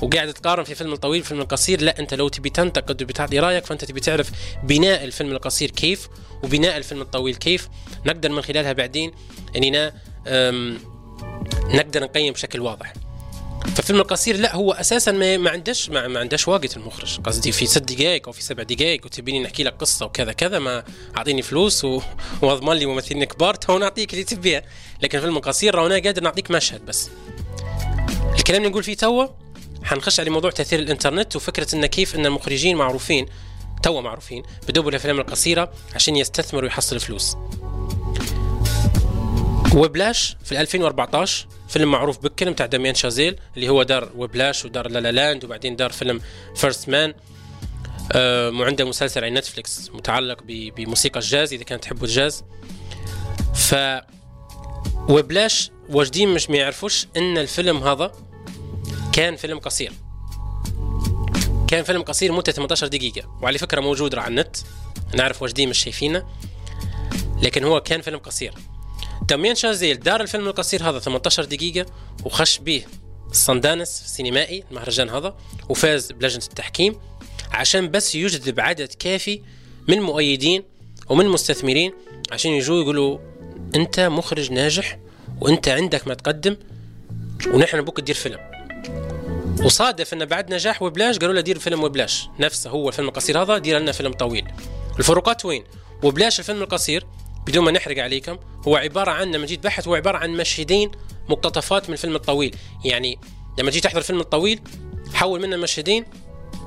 وقاعد تقارن في فيلم الطويل فيلم القصير لا أنت لو تبي تنتقد وبتعطي رأيك فأنت تبي تعرف بناء الفيلم القصير كيف وبناء الفيلم الطويل كيف. نقدر من خلالها بعدين اننا أم، نقدر نقيم بشكل واضح. فالفيلم القصير لا هو أساسا ما, ما عندش ما, ما عندش وقت المخرج. قصدي في ست دقائق أو في سبع دقائق وتبيني نحكي لك قصة وكذا كذا ما أعطيني فلوس. وأضمن لي ممثلين كبار تو نعطيك اللي تبيه. لكن الفيلم القصير رانا قادر نعطيك مشهد بس. الكلام اللي نقول فيه توا حنخش على موضوع تأثير الإنترنت وفكرة إن كيف إن المخرجين معروفين توا معروفين بدوا الأفلام القصيرة عشان يستثمروا ويحصلوا فلوس. Whiplash في 2014 فيلم معروف بكل بتاع داميان شازيل اللي هو دار Whiplash ودار La La Land وبعدين دار فيلم First Man آه وعنده مسلسل على نتفليكس متعلق بموسيقى الجاز إذا كانت تحبوا الجاز. ف Whiplash واجدين مش ما يعرفوش إن الفيلم هذا كان فيلم قصير. كان فيلم قصير مدته 18 دقيقة. وعلى فكرة موجود على النت. نعرف واجدين مش شايفينه. لكن هو كان فيلم قصير. داميان شازيل دار الفيلم القصير هذا 18 دقيقة وخش به الساندانس السينمائي المهرجان هذا وفاز بلجنة التحكيم عشان بس يجذب عدد كافي من مؤيدين ومن مستثمرين عشان يجوا يقولوا أنت مخرج ناجح وأنت عندك ما تقدم ونحن نبوك تدير فيلم. وصادف ان بعد نجاح Whiplash قالوا له دير فيلم Whiplash. نفسه هو الفيلم القصير هذا دير لنا فيلم طويل. الفروقات وين؟ وبلاش الفيلم القصير بدون ما نحرق عليكم هو عبارة عن لما جيت بحث هو عبارة عن مشهدين مقتطفات من الفيلم الطويل. يعني لما جيت تحضر الفيلم الطويل حول منه مشهدين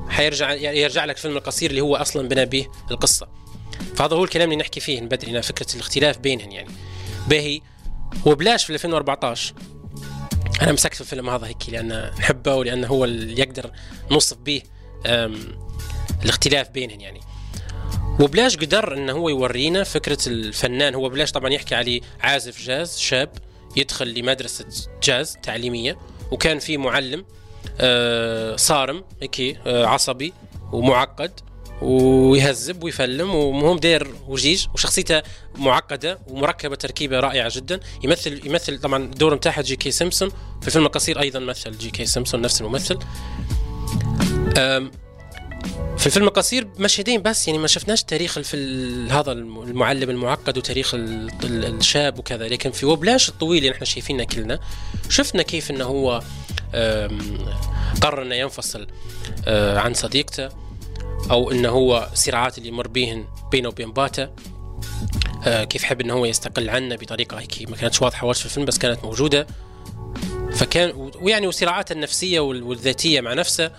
حيرجع يرجع لك الفيلم القصير اللي هو أصلا بنى به القصة. فهذا هو الكلام اللي نحكي فيه من بدري فكرة الاختلاف بينهم يعني. باهي وبلاش في 2014 أنا مسكت في الفيلم هذا هيك لأن نحبه ولأنه هو اللي يقدر نوصف به الاختلاف بينهم يعني. Whiplash قدر انه هو يورينا فكرة الفنان. Whiplash طبعا يحكي عليه عازف جاز شاب يدخل لمدرسة جاز تعليمية وكان في معلم آه، صارم هيك آه، عصبي ومعقد ويهذب ويفلم ومهم داير وجيج وشخصيته معقدة ومركبة تركيبة رائعة جدا. يمثل يمثل طبعا الدور بتاعها جي كي سيمونز في الفيلم القصير أيضا مثل جي كي سيمونز نفس الممثل. في الفيلم القصير مشهدين بس يعني ما شفناش تاريخ الف... هذا الم- المعلم المعقد وتاريخ ال... ال- الشاب وكذا لكن في Whiplash الطويل اللي إحنا شايفينه كلنا شفنا كيف إنه هو قرر إنه ينفصل أه، عن صديقته أو إنه هو صراعات اللي يمر بيهن بينه وبين باته أه، كيف حب إنه هو يستقل عنا بطريقة هيك ما كانتش واضحة واش في الفيلم بس كانت موجودة. فكان ويعني وصراعاته النفسية وال- والذاتية مع نفسه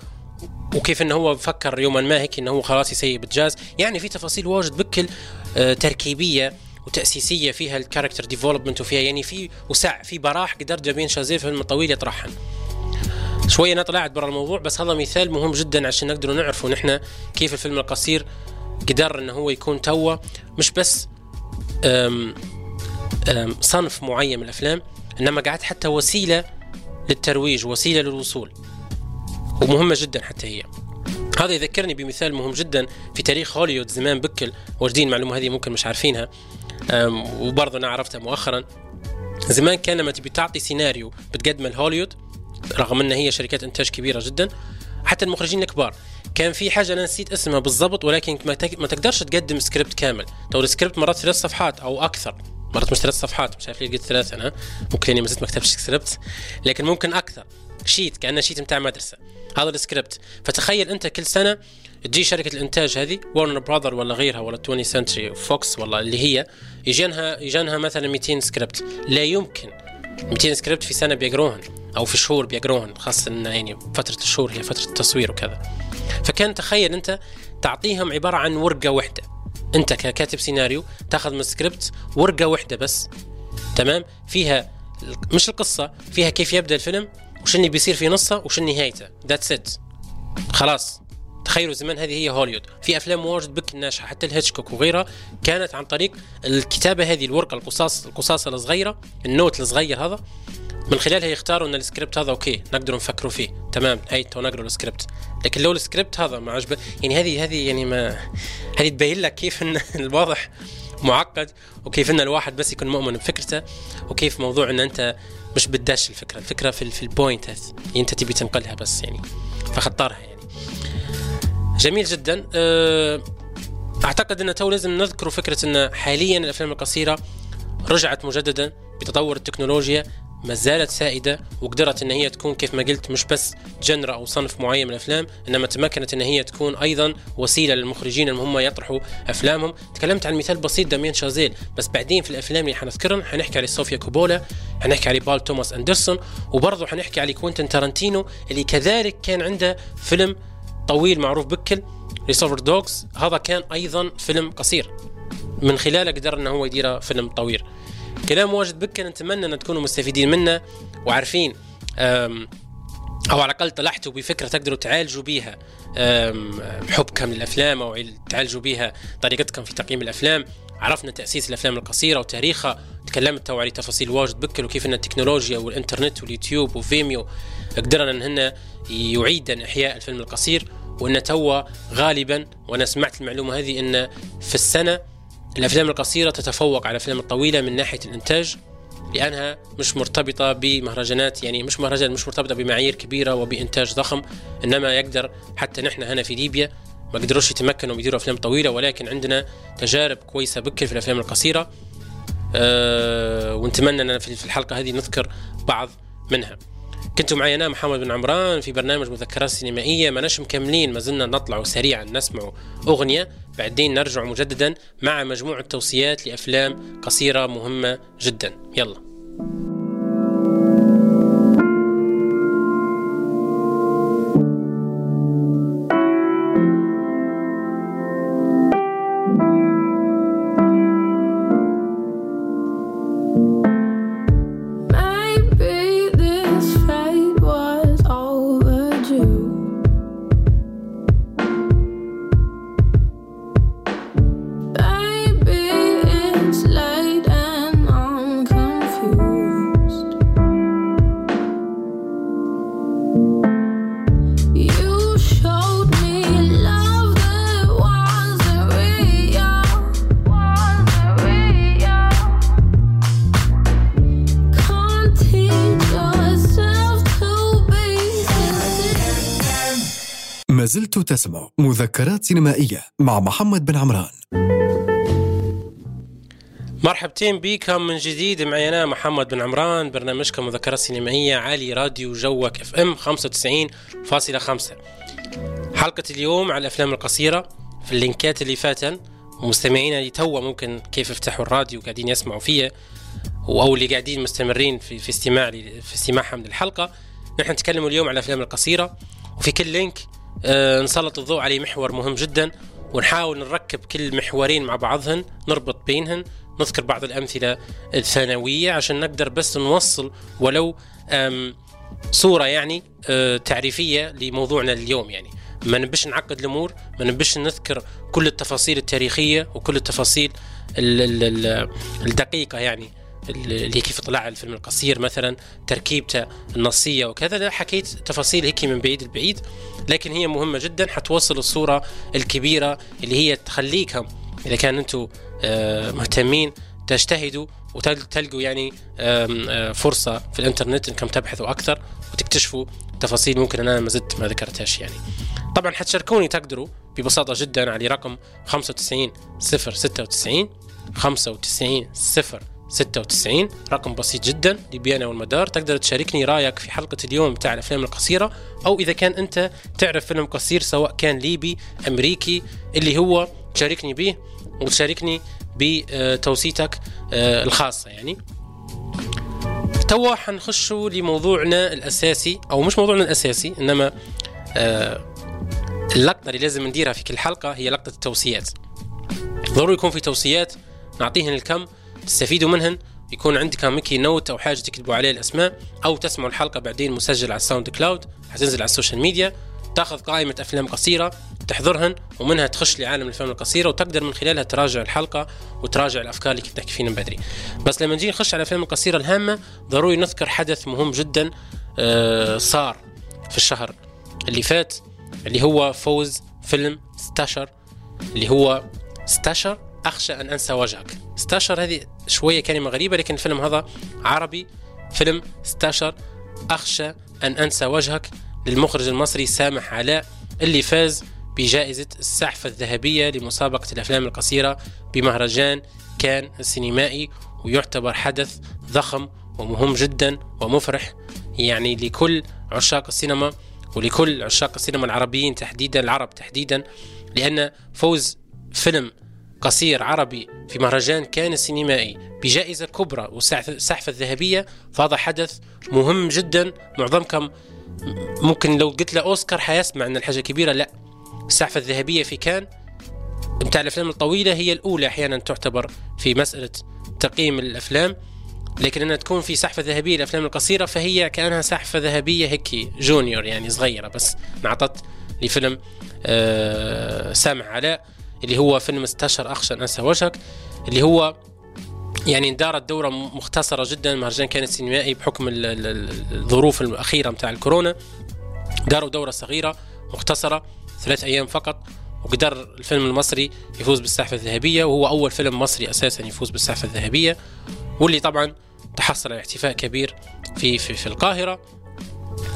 وكيف إنه هو فكر يوما ما هيك إنه هو خلاص يسيب الجاز. يعني في تفاصيل واجد بكل آه، تركيبية وتأسيسية فيها ال character development وفيها يعني في وسع في براح قدر داميان شازيل في الفيلم الطويل يطرحهن شوية أنا طلعت برا الموضوع بس هذا مثال مهم جدا عشان نقدر نعرفوا نحن كيف الفيلم القصير قدر إنه هو يكون توا مش بس أم أم صنف معين من الأفلام إنما قاعد حتى وسيلة للترويج وسيلة للوصول. ومهمة جدا حتى هي. هذا يذكرني بمثال مهم جدا في تاريخ هوليوود زمان بكل. واجدين المعلومه هذه ممكن مش عارفينها. وبرضه أنا عرفتها مؤخرا. زمان كان لما تبي تعطي سيناريو بتقدمه لهوليوود رغم ان هي شركات إنتاج كبيرة جدا حتى المخرجين الكبار. كان في حاجة أنا نسيت اسمها بالضبط ولكن ما, تقدرش تقدم سكريبت كامل. تو السكريبت مرات ثلاث صفحات أو أكثر. مرات مش ثلاث صفحات مش عارف ليه قلت ثلاث أنا ممكن إني ما زلت ما كتبتش سكريبت لكن ممكن أكثر. sheet كانه sheet بتاع مدرسة. هذا السكريبت. فتخيل أنت كل سنة تجي شركة الإنتاج هذه Warner Brother ولا غيرها ولا 20 Century Fox ولا اللي هي يجينها يجينها مثلا 200 سكريبت. لا يمكن. 200 سكريبت في سنة بيقروهن أو في شهور بيقروهن خاصة إن يعني فترة الشهور هي فترة التصوير وكذا. فكان تخيل أنت تعطيهم عبارة عن ورقة واحدة. أنت ككاتب سيناريو تاخذ من السكريبت ورقة واحدة بس. تمام؟ فيها مش القصة فيها كيف يبدأ الفيلم وش اللي بيصير في نصه وش نهايته that's it خلاص. تخيلوا زمان هذه هي هوليوود في أفلام واجد بكل ناجحة حتى الهيتشكوك وغيرها كانت عن طريق الكتابة هذه الورقة القصاص القصاصة الصغيرة ال note الصغير هذا. من خلالها يختاروا إن السكريبت هذا okay نقدر نفكروا فيه. تمام هاي تو نقرا السكريبت. لكن لو السكريبت هذا ما عجبه يعني هذه هذه يعني ما هذه تبين لك كيف إن الواضح معقد وكيف إن الواحد بس يكون مؤمن بفكرته وكيف موضوع إن أنت مش بتدش الفكرة. الفكرة في, في ال point اللي أنت تبي تنقلها بس يعني. فخطرها يعني. جميل جدا. أه، أعتقد إن تو لازم نذكر فكرة إن حاليا الأفلام القصيرة رجعت مجددا بتطور التكنولوجيا ما زالت سائدة وقدرت إن هي تكون كيف ما قلت مش بس genre أو صنف معين من الأفلام إنما تمكنت إن هي تكون أيضا وسيلة للمخرجين إن هم يطرحوا أفلامهم. تكلمت عن مثال بسيط داميان شازيل. بس بعدين في الأفلام اللي حنذكرهم حنحكي على صوفيا كوبولا حنحكي على بول توماس أندرسون وبرضه حنحكي على كوينتن تارانتينو اللي كذلك كان عنده فيلم طويل معروف بكل Reservoir Dogs هذا كان أيضا فيلم قصير. من خلاله قدر انه هو يدير فيلم طويل. كلام واجد بكل نتمنى إن تكونوا مستفيدين منه وعارفين أو على الأقل طلعتوا بفكرة تقدروا تعالجوا بيها حبكم للأفلام أو تعالجوا بيها طريقتكم في تقييم الأفلام. عرفنا تأسيس الأفلام القصيرة وتاريخها تكلمت تو على تفاصيل واجد بكر وكيف إن التكنولوجيا والإنترنت واليوتيوب وفيميو قدرنا إن هن يعيدن إحياء الفيلم القصير وإن توا غالبا وأنا سمعت المعلومة هذه إن في السنة الافلام القصيرة تتفوق على الافلام الطويلة من ناحية الإنتاج لأنها مش مرتبطة بمهرجانات يعني مش مهرجان مش مرتبطة بمعايير كبيرة وبإنتاج ضخم إنما يقدر حتى نحن هنا في ليبيا ما قدروش يتمكنوا يديروا أفلام طويلة ولكن عندنا تجارب كويسة بكل في الأفلام القصيرة أه ونتمنى أن في الحلقة هذه نذكر بعض منها. كنتوا معي أنا محمد بن عمران في برنامج مذكرات سينمائية. ما نش مكملين ما زلنا نطلع سريعا نسمع أغنية. بعدين نرجع مجددا مع مجموعة توصيات لأفلام قصيرة مهمة جدا. يلا. تسمع مذكرات سينمائية مع محمد بن عمران. مرحبتين بكم من جديد. معي أنا محمد بن عمران برنامجكم مذكرات سينمائية علي راديو جوك FM 95.5 حلقة اليوم على الأفلام القصيرة في اللينكات اللي فاتن. ومستمعينا اللي توا ممكن كيف يفتحوا الراديو وقاعدين يسمعوا فيا أو اللي قاعدين مستمرين في في استماع في استماعهم للحلقة. نحن نتكلم اليوم على الأفلام القصيرة وفي كل لينك نسلط الضوء على محور مهم جدا ونحاول نركب كل محورين مع بعضهن نربط بينهن نذكر بعض الأمثلة الثانوية عشان نقدر بس نوصل ولو آم، صورة يعني آه، تعريفية لموضوعنا اليوم يعني. ما نبش نعقد الأمور ما نبش نذكر كل التفاصيل التاريخية وكل التفاصيل ال- ال- ال- الدقيقة يعني. اللي كيف طلع الفيلم القصير مثلا تركيبته النصية وكذا لا حكيت تفاصيل هيك من بعيد لبعيد لكن هي مهمة جدا حتوصل الصورة الكبيرة اللي هي تخليكم إذا كان أنتم آه، مهتمين تجتهدوا وتلقوا يعني آه، فرصة في الإنترنت إنكم تبحثوا أكثر وتكتشفوا تفاصيل ممكن أنا ما زلت ما ذكرتهاش يعني. طبعا حتشاركوني تقدروا ببساطة جدا على رقم 95 096 95 0 96 رقم بسيط جدا. لبيانا والمدار. تقدر تشاركني رأيك في حلقة اليوم بتاع الأفلام القصيرة؟ أو إذا كان أنت تعرف فيلم قصير سواء كان ليبي أمريكي اللي هو تشاركني به وتشاركني بتوصيتك آه، الخاصة يعني. توا حنخشوا لموضوعنا الأساسي أو مش موضوعنا الأساسي إنما آه، اللقطة اللي لازم نديرها في كل حلقة هي لقطة التوصيات ضروري يكون في توصيات نعطيهن الكم. تستفيدوا منهن يكون عندك sticky note أو حاجة تكتبوا عليه الأسماء أو تسمعوا الحلقة بعدين مسجل على ال SoundCloud حتنزل على ال social media تاخذ قائمة أفلام قصيرة تحضرهن ومنها تخش لعالم الأفلام القصيرة وتقدر من خلالها تراجع الحلقة وتراجع الأفكار اللي كنت نحكي فيها من بدري. بس لما نجي نخش على الأفلام القصيرة الهامة ضروري نذكر حدث مهم جدا آه، صار في الشهر اللي فات اللي هو فوز فيلم ستاشر اللي هو ستاشر أخشى أن أنسى وجهك. ستاشر هذه شوية كلمة غريبة لكن الفيلم هذا عربي. فيلم ستاشر أخشى أن أنسى وجهك. للمخرج المصري سامح علاء اللي فاز بجائزة السعفة الذهبية لمسابقة الأفلام القصيرة بمهرجان كان السينمائي ويعتبر حدث ضخم ومهم جدا ومفرح يعني لكل عشاق السينما ولكل عشاق السينما العربيين تحديدا العرب تحديدا لأن فوز فيلم قصير عربي في مهرجان كان السينمائي بجائزة كبرى والسحفة الذهبية فهذا حدث مهم جدا. معظمكم ممكن لو قلت له أوسكار حيسمع أن الحاجة كبيرة. لا السحفة الذهبية في كان بتاع الأفلام الطويلة هي الأولى أحيانا تعتبر في مسألة تقييم الأفلام. لكن إنها تكون في سحفه ذهبيه للافلام القصيرة فهي كأنها سحفه ذهبية هيك جونيور يعني صغيرة بس انعطت لفيلم آه سامع علاء اللي هو فيلم استشهر اخشى ان أنسى وجهك اللي هو يعني اندارت دورة مختصرة جدا. المهرجان كان سينمائي بحكم ال- ال- ال- الظروف الأخيرة متاع الكورونا. داروا دورة صغيرة مختصرة ثلاث أيام فقط وقدر الفيلم المصري يفوز بالسحفة الذهبية وهو أول فيلم مصري أساسا يفوز بالسحفة الذهبية واللي طبعا تحصل على احتفاء كبير في في, في القاهرة.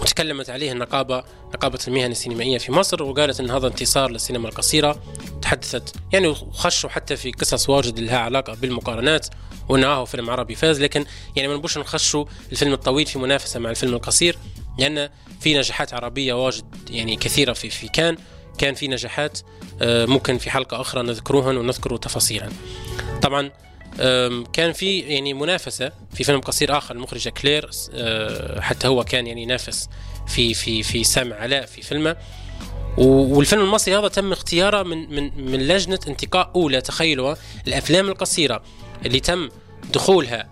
وتكلمت عليه النقابة نقابة المهن السينمائية في مصر وقالت أن هذا انتصار للسينما القصيرة تحدثت يعني وخشوا حتى في قصص واجد لها علاقة بالمقارنات وأنه فيلم عربي فاز لكن يعني ما نبوش نخشوا الفيلم الطويل في منافسة مع الفيلم القصير لأن في نجاحات عربية واجد يعني كثيرة في في كان كان في نجاحات آه، ممكن في حلقة أخرى نذكروهن ونذكر تفاصيلا. طبعا كان في يعني منافسة في فيلم قصير آخر المخرجة كلير أه، حتى هو كان يعني ينافس في في في سامع علاء في فيلمه. والفيلم المصري هذا تم اختياره من من من لجنة انتقاء أولى تخيلوا الأفلام القصيرة اللي تم دخولها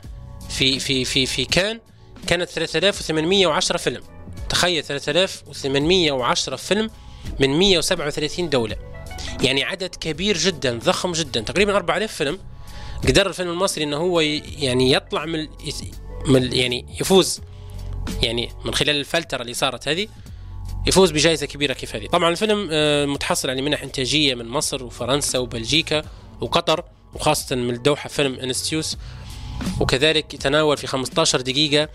في في في في كان كانت 3810 فيلم. تخيل 3810 فيلم من 137 دولة. يعني عدد كبير جدا ضخم جدا. تقريبا 4000 فيلم قدر الفيلم المصري إنه هو يعني يطلع من من يعني يفوز. يعني من خلال الفلترة اللي صارت هذه يفوز بجائزة كبيرة كيف هذه. طبعا الفيلم آه، متحصل على منح إنتاجية من مصر وفرنسا وبلجيكا وقطر وخاصة من الدوحة فيلم إنستيوس. وكذلك يتناول في 15 دقيقة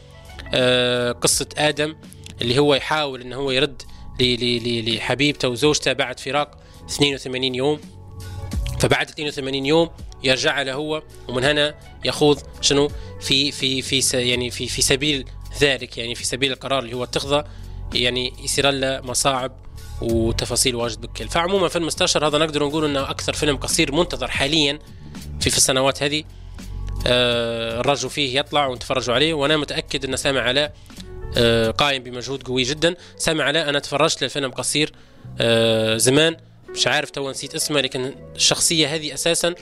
آه، قصة آدم اللي هو يحاول ان هو يرد لحبيبته وزوجته بعد فراق 82 يوم. فبعد 82 يوم يرجع له هو ومن هنا يخوض شنو؟ في في في يعني في في سبيل ذلك يعني في سبيل القرار اللي هو اتخذه يعني يصير له مصاعب وتفاصيل واجد بكل فعموما فيلم مستشر هذا نقدر نقول إنه أكثر فيلم قصير منتظر حاليا في في السنوات هذه آه الرجل فيه يطلع ونتفرجوا عليه. وأنا متأكد ان سامع علاء آه قايم بمجهود قوي جدا. سامع علاء أنا تفرجت للفيلم قصير آه زمان. مش عارف تو نسيت اسمه لكن الشخصية هذه أساسا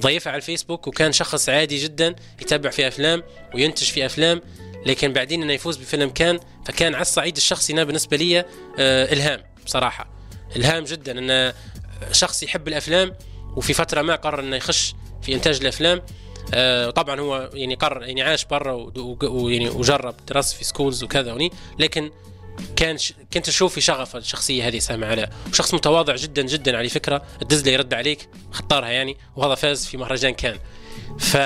ضيفها على الفيسبوك وكان شخص عادي جدا يتابع في أفلام وينتج في أفلام لكن بعدين إنه يفوز بفيلم كان فكان على الصعيد الشخصي أنا بالنسبة لي آه إلهام بصراحة. إلهام جدا انه شخص يحب الأفلام وفي فترة ما قرر إنه يخش في إنتاج الأفلام آه طبعا هو يعني قرر يعني عاش برا ويعني وجرب درس في schools وكذا وني لكن كان ش... كنت أشوف في شغف الشخصية هذه سامح علاء وشخص متواضع جدا جدا على فكرة. تدز له يرد عليك اختارها يعني. وهذا فاز في مهرجان كان. ف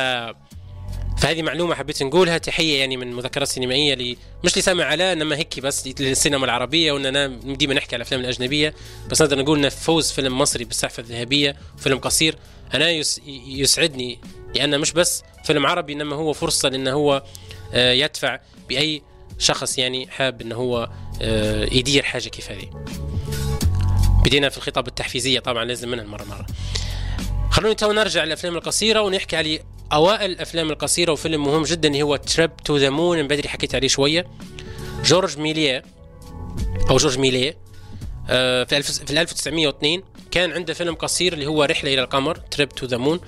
فهذه معلومة حبيت نقولها. تحية يعني من مذكرات سينمائية لي مش لسامح علاء إنما هيك بس للسينما العربية. واننا ديما نحكي على الأفلام الأجنبية. بس نقدر نقول ان فوز فيلم مصري بالسعفه الذهبية. فيلم قصير. أنا يس... يسعدني لأن مش بس فيلم عربي إنما هو فرصة لأنه هو آه، يدفع بأي شخص يعني حاب إنه هو آه، يدير حاجة كيف هذه. بدينا في الخطاب التحفيزية طبعا لازم منها مرة مرة. خلوني تو نرجع للأفلام القصيرة ونحكي على أوائل الأفلام القصيرة وفيلم مهم جدا اللي هو Trip to the Moon من بدري حكيت عليه شوية. جورج ميليه أو جورج ميليه آه، في في 1902 كان عنده فيلم قصير اللي هو رحلة إلى القمر Trip to the Moon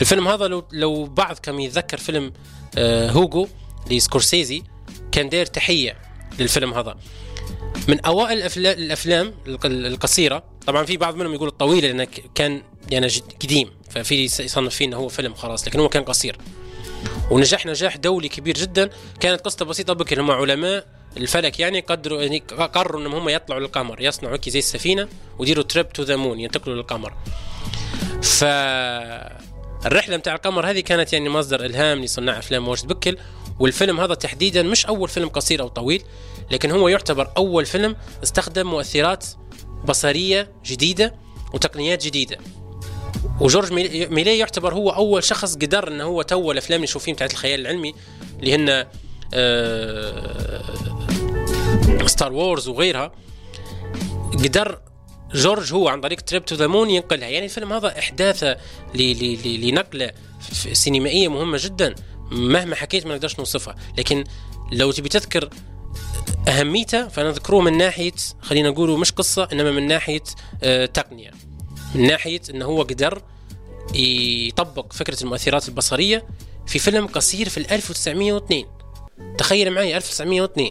الفيلم هذا لو لو بعض كم يتذكر فيلم آه، هوجو لسكورسيزي كان داير تحية للفيلم هذا. من أوائل الأفلام الق- القصيرة طبعا في بعض منهم يقول الطويله لأنه كان يعني قديم ففي يصنف فيه إنه هو فيلم خلاص لكن هو كان قصير. ونجح نجاح دولي كبير جدا. كانت قصته بسيطة بكل هم علماء الفلك يعني قدروا يعني قرروا إنهم هم يطلعوا للقمر يصنعوا هيك زي السفينة ويديروا Trip to the Moon ينتقلوا للقمر. ف الرحله متاع القمر هذه كانت يعني مصدر إلهام لصناع أفلام واجد بكل. والفيلم هذا تحديدا مش أول فيلم قصير أو طويل لكن هو يعتبر أول فيلم استخدم مؤثرات بصرية جديدة وتقنيات جديدة. وجورج ميلي يعتبر هو أول شخص قدر إنه هو تو الأفلام اللي نشوف بتاعت الخيال العلمي اللي هن Star Wars وغيرها. قدر جورج هو عن طريق Trip to the Moon ينقلها. يعني الفيلم هذا إحداثه لنقلة سينمائية مهمة جدا. مهما حكيت ما نقدرش نوصفها. لكن لو تبي تذكر اهميته فنذكره من ناحية خلينا نقوله مش قصة إنما من ناحية آه، تقنية. من ناحية إنه هو قدر يطبق فكرة المؤثرات البصرية في فيلم قصير في ال 1902 تخيل معي 1902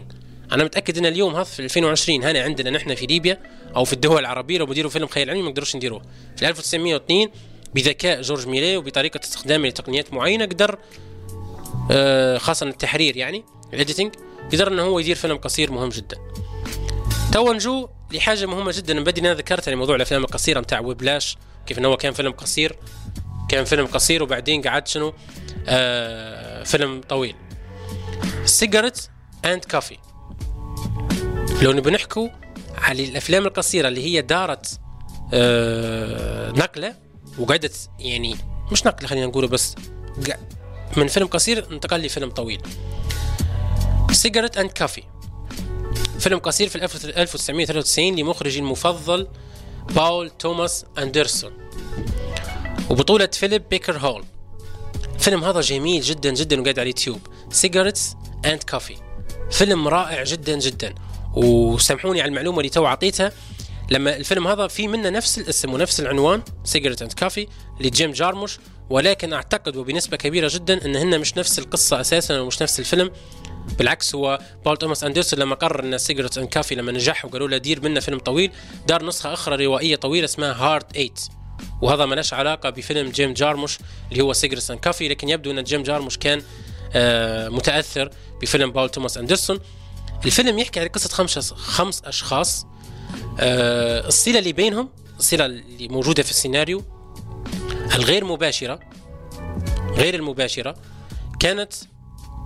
أنا متأكد إن اليوم هذا في 2020 هنا عندنا نحن في ليبيا أو في الدول العربية لو بديروا فيلم خيال علمي ما يقدروش نديروه في 1902 بذكاء جورج ميلي وبطريقة استخدامه لتقنيات معينة قدر خاصة التحرير يعني ال editing قدر إنه هو يدير فيلم قصير مهم جدا. تو نجو لحاجة مهمة جدا. من بدري أنا ذكرتها يعني موضوع الأفلام القصيرة بتاع Whiplash كيف إنه هو كان فيلم قصير كان فيلم قصير وبعدين قعد شنو؟ آه فيلم طويل. Cigarettes and Coffee لو نبي نحكوا على الأفلام القصيرة اللي هي دارت آه نقلة وقعدت يعني مش نقلة خلينا نقوله بس من فيلم قصير انتقل لفيلم طويل. Cigarettes and Coffee فيلم قصير في 1993 لمخرجي المفضل باول توماس أندرسون. وبطولة فيليب بيكر هول. الفيلم هذا جميل جدا جدا وقاعد على اليوتيوب. Cigarettes and Coffee فيلم رائع جدا جدا. وسامحوني على المعلومة اللي تو أعطيتها لما الفيلم هذا في منه نفس الاسم ونفس العنوان Cigarettes and Coffee لجيم جارموش. ولكن أعتقد وبنسبة كبيرة جدا إن هن مش نفس القصة أساسا ومش نفس الفيلم. بالعكس هو بول توماس اندرسون لما قرر ان Cigarettes and Coffee لما نجح وقالوا له دير منا فيلم طويل دار نسخة أخرى روائية طويلة اسمها Hard 8 وهذا ما لهش علاقة بفيلم جيم جارموش اللي هو Cigarettes and Coffee لكن يبدو إن جيم جارموش كان آه متأثر بفيلم بول توماس اندرسون الفيلم يحكي عن قصة خمس خمس أشخاص. الصلة اللي بينهم الصلة اللي موجودة في السيناريو الغير مباشرة غير المباشرة كانت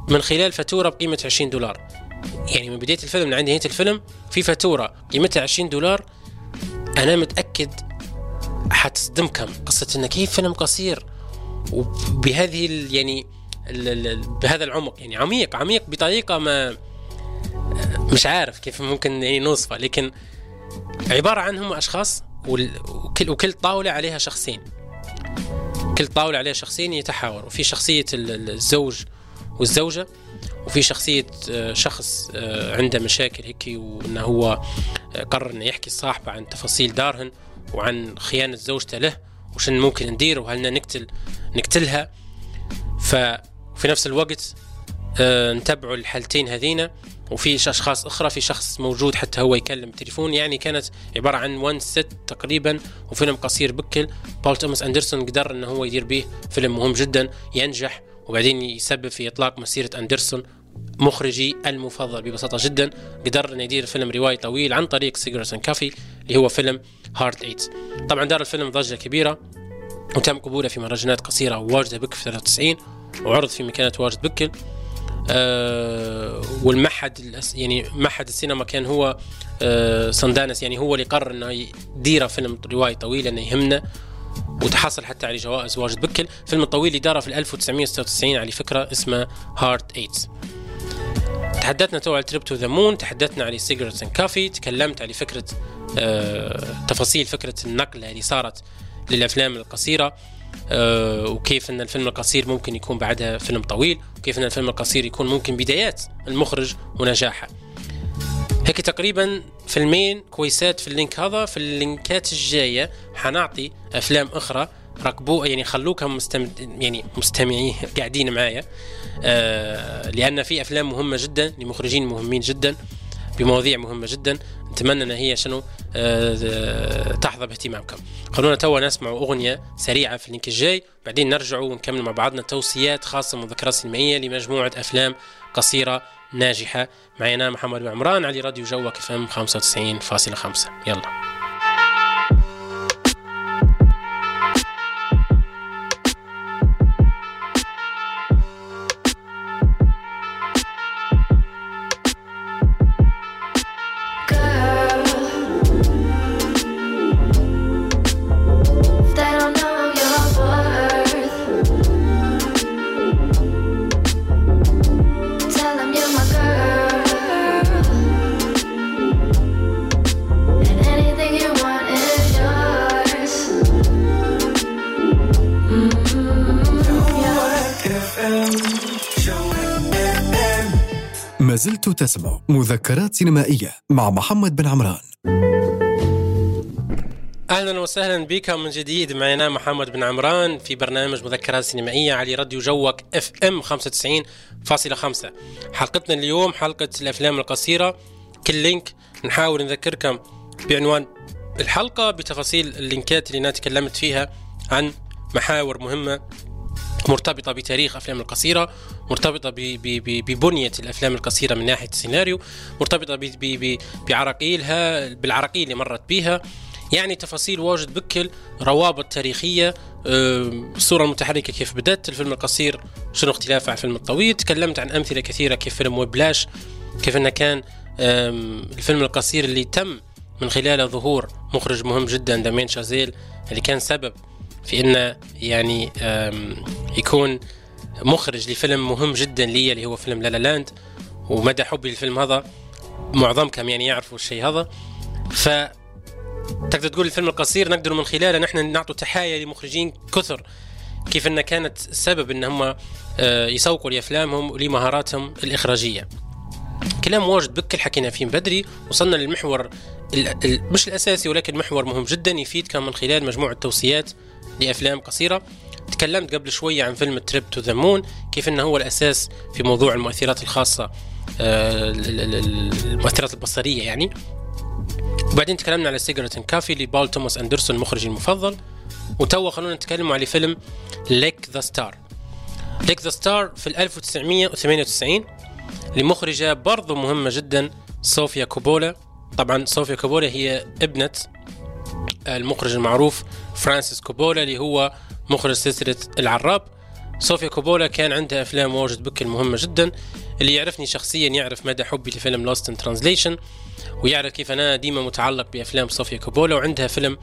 من خلال فاتورة بقيمة 20 دولار. يعني من بداية الفيلم لعند نهاية الفيلم في فاتورة قيمتها 20 دولار. أنا متأكد حتصدمكم قصة انه كيف فيلم قصير. وبهذه يعني بهذا العمق. يعني عميق عميق بطريقة ما مش عارف كيف ممكن يعني نوصفه لكن عبارة عن هم أشخاص وال- وكل وكل طاولة عليها شخصين. كل طاولة عليها شخصين يتحاوروا. في ال- الزوج والزوجة وفي شخصية آه، شخص آه، عنده مشاكل هيك وإنه هو آه، قرر إنه يحكي صاحبه عن تفاصيل دارهن وعن خيانة زوجته له وشن ممكن ندير وهل نقتل نقتلها. ففي نفس الوقت نتبعوا الحالتين هذينا. وفي اشخاص أخرى في شخص موجود حتى هو يكلم تليفون. يعني كانت عبارة عن one set تقريبا وفيلم قصير بكل. بول توماس أندرسون قدر إنه هو يدير به فيلم مهم جدا ينجح وبعدين يسبب في إطلاق مسيرة أندرسون مخرجي المفضل ببساطة جدا. قدر إنه يدير فيلم روائي طويل عن طريق Cigarettes Coffee اللي هو فيلم Hard Eight طبعا دار الفيلم ضجة كبيرة وتم قبوله في مهرجانات قصيرة واجدة بكل في 93 وعرض في مكانات واجد بكل. والمعهد الأس- يعني معهد السينما كان هو آه Sundance يعني هو اللي قرر إنه يدير فيلم روائي طويل إنه يهمنا وتحصل حتى على جوائز واجد. بكل فيلم الطويل اللي دار في 1996 على فكرة اسمه Hard Eight تحدثنا تو على Trip to the Moon تحدثنا على Cigarettes and Coffee تكلمت على فكرة آه تفاصيل فكرة النقلة اللي صارت للأفلام القصيرة. آه، وكيف إن الفيلم القصير ممكن يكون بعدها فيلم طويل وكيف إن الفيلم القصير يكون ممكن بدايات المخرج ونجاحه. هيك تقريبا فيلمين كويسات في ال link هذا. في اللينكات الجاية حنعطي أفلام أخرى ركزوا يعني خلوكم مستم... يعني مستمعين قاعدين معايا. آه لأن في أفلام مهمة جدا لمخرجين مهمين جدا. بمواضيع مهمة جدا. نتمنى إن هي شنو آه تحظى باهتمامكم. خلونا توا نسمع أغنية سريعة في ال link الجاي. بعدين نرجع ونكمل مع بعضنا توصيات خاصة مذكرات سينمائيه لمجموعة أفلام قصيرة ناجحة. معي أنا محمد بن عمران على راديو جوك إف إم 95.5 يلا. ما زلت تسمع مذكرات سينمائية مع محمد بن عمران. أهلا وسهلا بكم من جديد. معنا محمد بن عمران في برنامج مذكرات سينمائية على راديو جوك اف ام 95.5 حلقتنا اليوم حلقة الأفلام القصيرة. كل link نحاول نذكركم بعنوان الحلقة بتفاصيل اللينكات اللي أنا تكلمت فيها عن محاور مهمة مرتبطة بتاريخ أفلام القصيرة مرتبطة ب- ب- ب- ببنية الأفلام القصيرة من ناحية السيناريو ب- بعراقيلها بالعراقيل اللي مرت بها يعني تفاصيل واجد بكل روابط تاريخية آم، الصورة المتحركة كيف بدأت الفيلم القصير شنو اختلافه عن الفيلم الطويل. تكلمت عن أمثلة كثيرة كيف فيلم وبلاش كيف إنه كان الفيلم القصير اللي تم من خلاله ظهور مخرج مهم جدا دامين شازيل اللي كان سبب في انه يعني يكون مخرج لفيلم مهم جدا لي اللي هو فيلم لالا لاند ومدى حبي للفيلم هذا معظمكم يعني يعرفوا الشيء هذا ف تقدر تقول الفيلم القصير نقدر من خلاله نحن نعطوا تحايا لمخرجين كثر كيف انه كانت سبب إن هم آه، يسوقوا لأفلامهم ولمهاراتهم الإخراجية. كلام واجد بكل حكينا فيه بدري وصلنا للمحور مش الأساسي ولكن محور مهم جدا يفيدكم من خلال مجموعة توصيات لافلام قصيرة. تكلمت قبل شوية عن فيلم Trip to the Moon كيف إنه هو الأساس في موضوع المؤثرات الخاصة آه، ال- ال- ال- المؤثرات البصرية يعني. وبعدين تكلمنا على Cigarettes Coffee لبول توماس أندرسون مخرجي المفضل. وتوا خلونا نتكلم على فيلم Lick the Star Lick the Star في 1998 لمخرجة برضو مهمة جدا صوفيا كوبولا. طبعا صوفيا كوبولا هي ابنة المخرج المعروف فرانسيس كوبولا اللي هو مخرج سلسلة العراب. صوفيا كوبولا كان عندها أفلام واجد بكل مهمة جدا. اللي يعرفني شخصيا يعرف مدى حبي لفيلم Lost in Translation ويعرف كيف أنا ديما متعلق بأفلام صوفيا كوبولا وعندها فيلم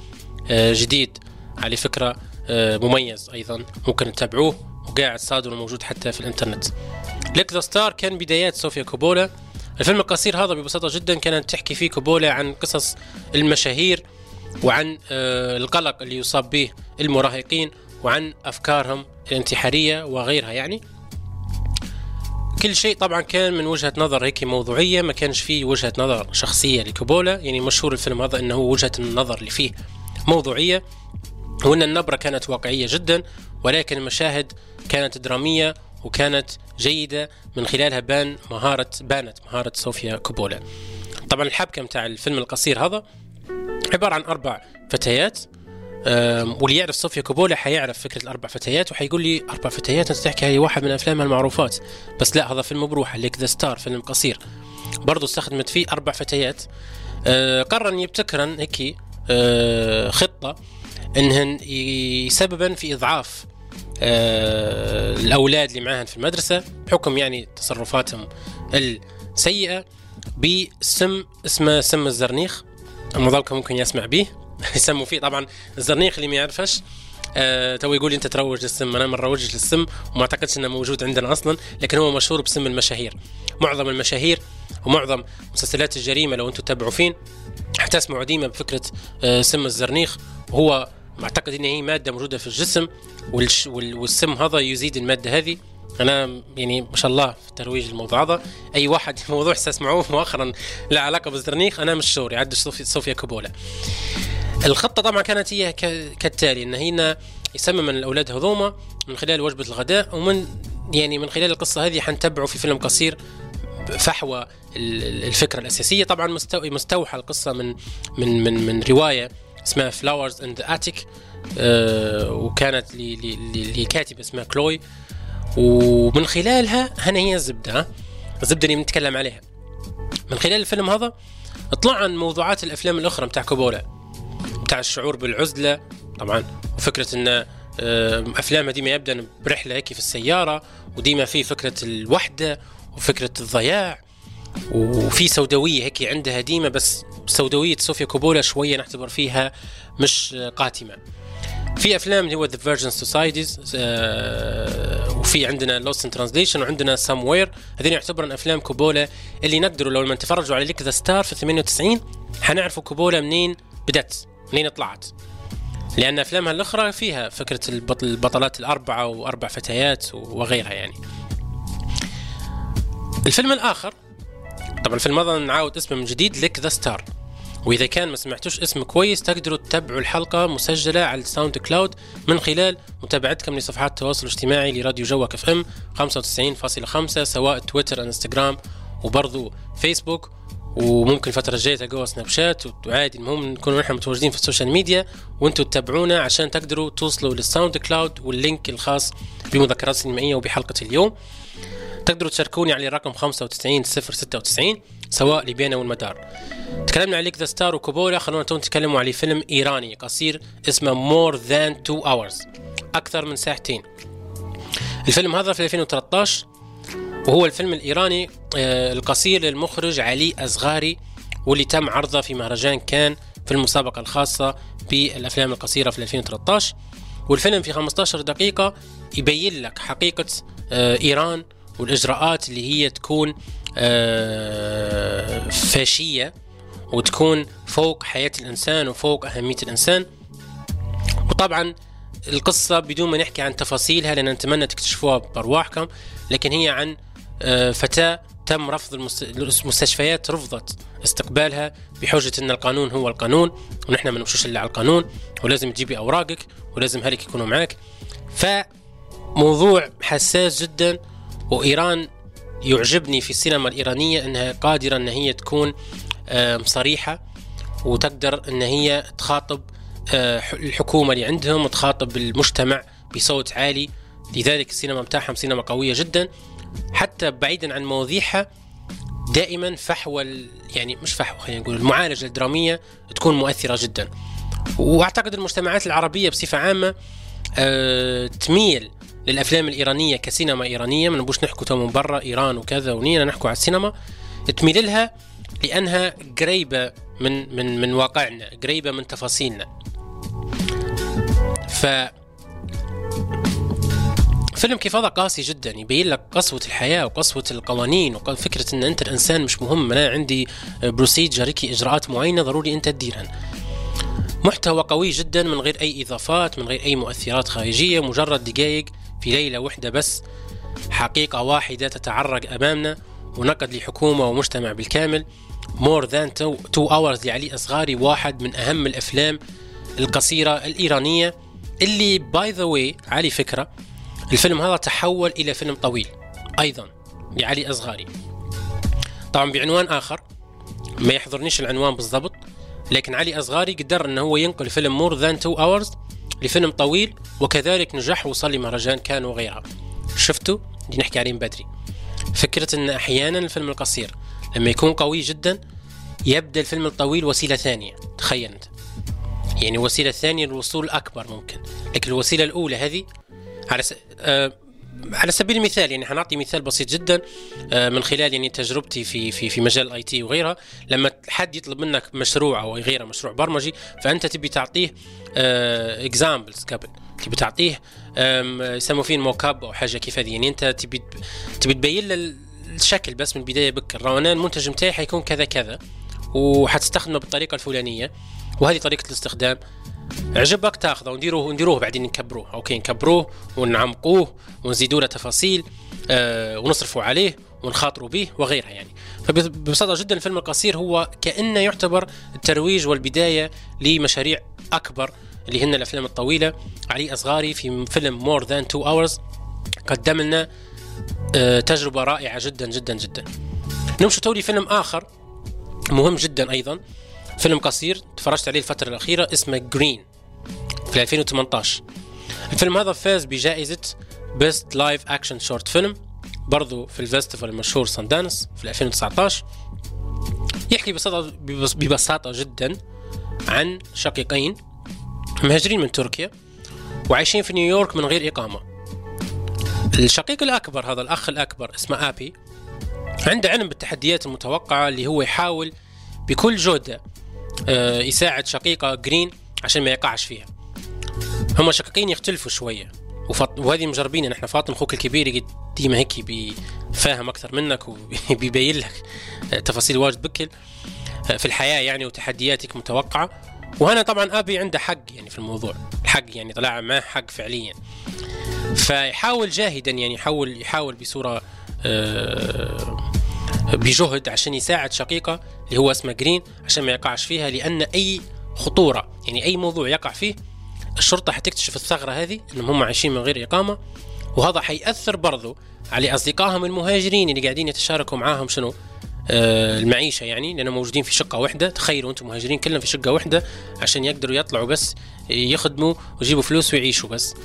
آه، جديد على فكرة آه، مميز أيضا. ممكن تتابعوه وقاعد صادر وموجود حتى في الإنترنت. ليك ذا ستار كان بدايات صوفيا كوبولا. الفيلم القصير هذا ببساطة جدا كانت تحكي فيه كوبولا عن قصص المشاهير. وعن آه، القلق اللي يصاب به المراهقين وعن أفكارهم الانتحارية وغيرها. يعني كل شيء طبعا كان من وجهة نظر هيك موضوعية ما كانش فيه وجهة نظر شخصية لكوبولا. يعني مشهور الفيلم هذا أنه وجهة النظر اللي فيه موضوعية وأن النبرة كانت واقعية جدا ولكن المشاهد كانت درامية وكانت جيدة من خلالها بان مهارة بانت مهارة صوفيا كوبولا. طبعا الحبكة متاع الفيلم القصير هذا عبارة عن أربع فتيات. واللي يعرف صوفيا كوبولا حيعرف فكرة الأربع فتيات وحيقول لي أربع فتيات أنت تحكي هذه واحد من أفلامها المعروفات. بس لا هذا فيلم بروحه ليك ذا ستار فيلم قصير. برضو استخدمت فيه أربع فتيات. أه، قرر يبتكرن هيك أه، خطة إنهن سببا في إضعاف آه، الأولاد اللي معاهن في المدرسة بحكم يعني تصرفاتهم السيئة بسم اسمه سم الزرنيخ. المظلكم ممكن يسمع به يسموا فيه طبعا الزرنيخ اللي ما يعرفش آه تو يقول أنت تروج للسم. أنا ما نروجش للسم وما أعتقدش إنه موجود عندنا أصلا لكن هو مشهور بسم المشاهير. معظم المشاهير ومعظم مسلسلات الجريمة لو أنتم تتابعوا فين حتسمعوا ديما بفكرة آه، سم الزرنيخ. وهو معتقد إن هي مادة موجودة في الجسم والسم هذا يزيد المادة هذه. أنا يعني ما شاء الله في ترويج الموضوع هذا. أي واحد موضوع استسمعوه مؤخرا له علاقة بالزرنيخ أنا مش شوري عد صوفيا, كوبولا الخطة طبعا كانت هي كالتالي إن هي يسمم الأولاد هذوما من خلال وجبة الغداء ومن يعني من خلال القصة هذه حنتبعوا في فيلم قصير فحوى الفكرة الأساسية. طبعا مستو- مستوحى القصة من من من من رواية اسمها Flowers in the Attic وكانت لكاتبة اسمها كلوي ومن خلالها هنا هي الزبده؟ الزبدة اللي بنتكلم عليها من خلال الفيلم هذا اطلع عن موضوعات الأفلام الأخرى بتاع كوبولا بتاع الشعور بالعزلة طبعا وفكرة إن آه، افلامها ديما يبدأ برحلة هيك في السيارة وديما في فكرة الوحدة وفكرة الضياع وفي سوداوية هيك عندها ديما بس سوداوية صوفيا كوبولا شوية نعتبر فيها مش قاتمة في أفلام اللي هو The Virgin Suicides وفي عندنا Lost in Translation وعندنا Somewhere هذين يعتبرون أفلام كوبولا اللي نقدروا لو لما تفرجوا على Lick the Star في 98 حنعرفوا كوبولا منين بدت منين طلعت. لأن أفلامها الأخرى فيها فكرة البطل البطلات الأربعة وأربع فتيات وغيرها يعني. الفيلم الآخر طبعا الفيلم هذا نعاود اسمه من جديد Lick the Star وإذا كان ما سمعتوش اسم كويس تقدروا تتابعوا الحلقة مسجلة على ال SoundCloud من خلال متابعتكم لصفحات التواصل الاجتماعي لراديو جوك FM 95.5 سواء تويتر انستغرام وبرضو فيسبوك. وممكن الفترة الجاية تلقوها سناب شات. وعادي المهم نكونوا نحن متواجدين في ال social media وأنتم تتابعونا عشان تقدروا توصلوا لل SoundCloud وال link الخاص بمذكرات سينمائية وبحلقة اليوم. تقدروا تشاركوني على الرقم 95 096 سواء ليبيانا والمدار تكلمنا على Lick the Star وكوبولا خلونا تو نتكلموا على فيلم إيراني قصير اسمه More Than 2 Hours أكثر من ساعتين. الفيلم هذا في 2013 وهو الفيلم الإيراني آه، القصير للمخرج علي أزغاري واللي تم عرضه في مهرجان كان في المسابقة الخاصة بالأفلام القصيرة في 2013 والفيلم في 15 دقيقة يبين لك حقيقة آه، إيران والإجراءات اللي هي تكون آه، فاشية وتكون فوق حياة الإنسان وفوق أهمية الإنسان. وطبعا القصة بدون ما نحكي عن تفاصيلها لأن نتمنى تكتشفوها بأرواحكم لكن هي عن آه، فتاة تم رفض المست- المستشفيات رفضت استقبالها بحجة أن القانون هو القانون ونحن ما نمشوش إلا على القانون ولازم تجيبي أوراقك ولازم أهلك يكونوا معك فموضوع حساس جدا وإيران يعجبني في السينما الإيرانية أنها قادرة أن هي تكون صريحة وتقدر أن هي تخاطب آه، الحكومة اللي عندهم وتخاطب المجتمع بصوت عالي. لذلك السينما بتاعهم سينما قوية جدا. حتى بعيدا عن مواضيعها دائما فحوى يعني مش فحوى خلينا نقول المعالجة الدرامية تكون مؤثرة جدا. وأعتقد المجتمعات العربية بصفة عامة آه، تميل للأفلام الإيرانية كسينما إيرانية ما نبوش نحكوا تو من برا إيران وكذا ونينا نحكوا على السينما. تميل لها لأنها قريبة من من من واقعنا قريبة من تفاصيلنا. ف فيلم كيف هذا قاسي جدا يبين لك قسوة الحياة وقسوة القوانين وفكرة إن أنت الإنسان مش مهم أنا عندي بروسيجر إجراءات معينة ضروري أنت تديرهن. محتوى قوي جدا من غير أي إضافات من غير أي مؤثرات خارجية مجرد دقائق في ليلة واحدة بس حقيقة واحدة تتعرى أمامنا ونقد لحكومة ومجتمع بالكامل. More Than Two Hours لعلي أصغاري واحد من أهم الأفلام القصيرة الإيرانية اللي by the way علي فكرة الفيلم هذا تحول إلى فيلم طويل أيضا لعلي أصغاري. طبعا بعنوان آخر ما يحضرنيش العنوان بالضبط لكن علي أصغاري قدر إنه هو ينقل فيلم More Than Two Hours لفيلم طويل وكذلك نجح وصل لمهرجان كان وغيرها شفتوا؟ دي نحكي عليه من بدري. فكرة إن أحيانا الفيلم القصير لما يكون قوي جدا يبدأ الفيلم الطويل وسيلة ثانية. تخيل أنت. يعني وسيلة ثانية للوصول أكبر ممكن. لكن الوسيلة الأولى هذه على س... آه على سبيل المثال يعني حنعطي مثال بسيط جدا آه من خلال يعني تجربتي في في في مجال ال IT وغيرها. لما حد يطلب منك مشروع أو غيره مشروع برمجي فأنت تبي تعطيه examples قبل تبي تعطيه يسموا فيه mock up أو حاجة كيف هذه. يعني أنت تبي تبي تبين له الشكل بس من البداية بكرة راهو المنتج بتاعي حيكون كذا كذا وحتستخدمه بالطريقة الفلانية وهذه طريقة الاستخدام. عجبك؟ تاخذه. ونديروه نديروه بعدين نكبروه. okay نكبروه ونعمقوه ونزيدوا له تفاصيل آه ونصرفوا عليه ونخاطروا به وغيرها يعني. فببساطة جدا الفيلم القصير هو كأنه يعتبر الترويج والبداية لمشاريع أكبر اللي هن الأفلام الطويلة. علي أصغاري في فيلم More Than 2 Hours قدم لنا آه تجربة رائعة جدا جدا جدا. نمشي توا لفيلم آخر مهم جدا أيضا. فيلم قصير تفرجت عليه الفترة الأخيرة اسمه Green في 2018 الفيلم هذا فاز بجائزة best live action short film برضو في ال festival المشهور ساندانس في 2019 يحكي ببساطة ببساطة جدا عن شقيقين مهاجرين من تركيا وعايشين في نيويورك من غير إقامة. الشقيق الأكبر هذا الأخ الأكبر اسمه آبي عنده علم بالتحديات المتوقعة اللي هو يحاول بكل جهده يساعد شقيقه جرين عشان ما يقعش فيها. هم شقيقين يختلفوا شوية. وفط... وهذه مجربين نحن فاطن أخوك الكبير ديما هيك بيفهم أكثر منك وبيبين لك تفاصيل واجد بكل في الحياة يعني وتحدياتك متوقعة. وهنا طبعا أبي عنده حق يعني في الموضوع. الحق يعني طلع معه حق فعليا. فيحاول جاهدا يعني يحاول يحاول بصورة آه، بجهد عشان يساعد شقيقة اللي هو اسمه جرين عشان ما يقعش فيها لأن أي خطورة يعني أي موضوع يقع فيه الشرطة حتكتشف الثغرة هذه إنهم هم عايشين من غير إقامة وهذا حيأثر برضو على أصدقائهم المهاجرين اللي قاعدين يتشاركوا معاهم شنو آه، المعيشة يعني لأنهم موجودين في شقة واحدة. تخيلوا أنتم مهاجرين كلهم في شقة واحدة عشان يقدروا يطلعوا بس يخدموا ويجيبوا فلوس ويعيشوا بس.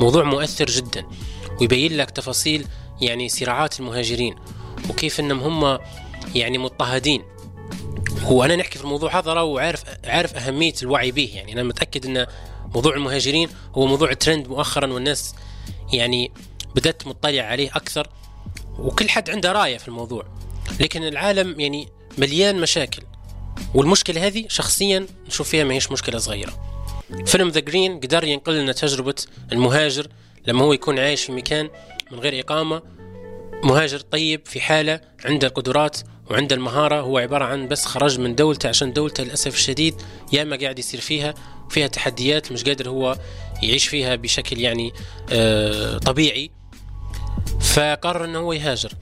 موضوع مؤثر جدا ويبين لك تفاصيل يعني صراعات المهاجرين. وكيف إنهم هم يعني مضطهدين. وأنا نحكي في الموضوع هذا وعارف عارف أهمية الوعي به. يعني أنا متأكد إن موضوع المهاجرين هو موضوع ترند مؤخرا والناس يعني بدأت مطلع عليه أكثر وكل حد عنده رايه في الموضوع. لكن العالم يعني مليان مشاكل والمشكلة هذه شخصيا نشوف فيها ما هيش مشكلة صغيرة. فيلم the Green قدر ينقل لنا تجربة المهاجر لما هو يكون عايش في مكان من غير إقامة مهاجر طيب في حالة عنده القدرات وعنده المهارة هو عبارة عن بس خرج من دولته عشان دولته للأسف الشديد يا ما قاعد يصير فيها وفيها تحديات مش قادر هو يعيش فيها بشكل يعني آه طبيعي. فقرر إنه هو يهاجر.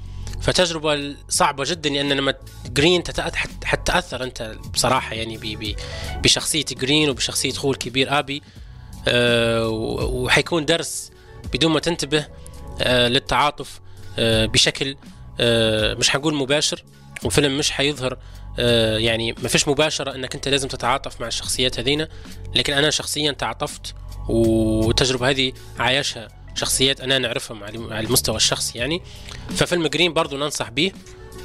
فتجربة صعبة جدا لأن لما جرين تتأ- حت- حتتأثر أنت بصراحة يعني ب- ب- بشخصية جرين وبشخصية أخوه الكبير أبي آه، وحيكون درس بدون ما تنتبه آه، للتعاطف. بشكل آه، مش حنقول مباشر وفيلم مش حيظهر آه، يعني ما فيش مباشرة إنك أنت لازم تتعاطف مع الشخصيات هذينا لكن أنا شخصيا تعاطفت والتجربة هذه عايشها شخصيات أنا نعرفهم على المستوى الشخصي يعني. ففيلم جرين برضو ننصح به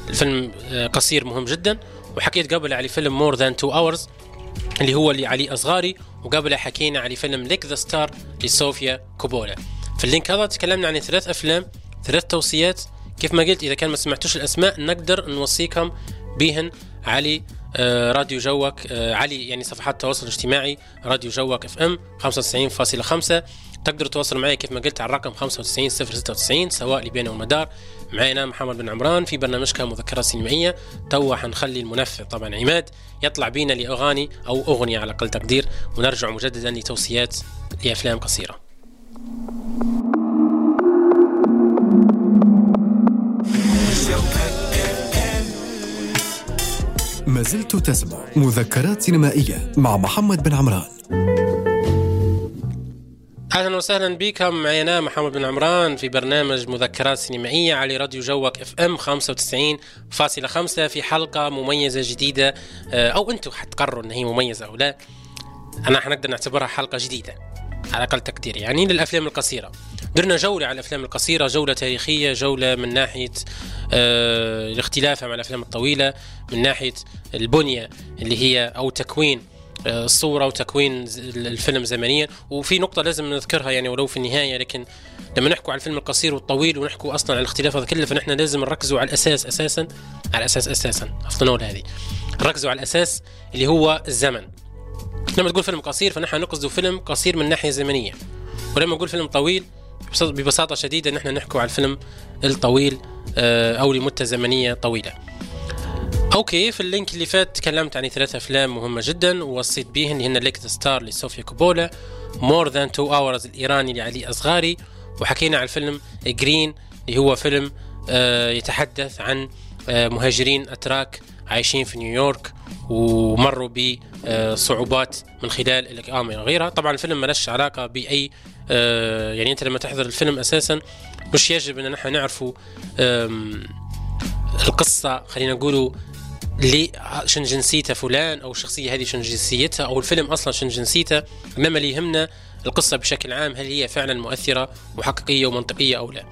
الفيلم آه، قصير مهم جدا وحكيت قبل على فيلم More Than Two Hours اللي هو اللي علي أصغاري وقبلها حكينا على فيلم Lick the Star لصوفيا كوبولا. في ال link هذا تكلمنا عن ثلاث أفلام ثلاث توصيات. كيف ما قلت إذا كان ما سمعتوش الأسماء نقدر نوصيكم بهن. علي آه، راديو جوك آه، علي يعني صفحات التواصل الاجتماعي راديو جوك FM 95.5 تقدروا تتواصلوا معي كيف ما قلت على الرقم 95 096 سواء ليبيانا والمدار معي أنا محمد بن عمران في برنامجكم مذكرات سينمائية. توا حنخلي المنفذ. طبعا عماد يطلع بينا لأغاني أو أغنية على أقل تقدير. ونرجع مجددا لتوصيات لأفلام قصيرة. ما زلت تسمع مذكرات سينمائية مع محمد بن عمران. أهلا وسهلا بكم. معي أنا محمد بن عمران في برنامج مذكرات سينمائية على راديو جوك إف إم 95.5 في حلقة مميزة جديدة. آه، أو أنتم حتقرروا إن هي مميزة أو لا. أنا حنقدر نعتبرها حلقة جديدة. على أقل تقدير يعني للأفلام القصيرة. درنا جولة على الأفلام القصيرة جولة تاريخية جولة من ناحية آه الاختلاف مع الأفلام الطويلة من ناحية البنية اللي هي أو تكوين آه، الصورة وتكوين الفيلم زمنيا. وفي نقطة لازم نذكرها يعني ولو في النهاية لكن لما نحكوا على الفيلم القصير والطويل ونحكوا أصلا على الاختلاف هذا كله فنحن لازم نركزوا على الأساس أساسا على أساس أساسا. افضل هذه؟ نركزوا على الأساس اللي هو الزمن. لما تقول فيلم قصير فنحن نقصد فيلم قصير من ناحية زمنية. ولما نقول فيلم طويل ببساطة شديدة نحن نحكوا على الفيلم الطويل آه، أو لمدة زمنية طويلة. okay في ال link اللي فات تكلمت عن ثلاث أفلام مهمة جدا ووصيت بيهن اللي هن Lick Star لصوفيا كوبولا More Than Two Hours الإيراني لعلي اصغاري وحكينا عن الفيلم Green اللي هو فيلم آه، يتحدث عن آه، مهاجرين أتراك عايشين في نيويورك ومروا بصعوبات من خلال الإقامة وغيرها. طبعا الفيلم ما لاش علاقة بأي آه، يعني أنت لما تحضر الفيلم أساسا مش يجب إن نحن نعرفوا القصة خلينا نقولوا ليه شن جنسيته فلان أو الشخصية هذه شن جنسيتها أو الفيلم أصلا شن جنسيته. انما اللي يهمنا القصة بشكل عام هل هي فعلا مؤثرة وحقيقية ومنطقية أو لا.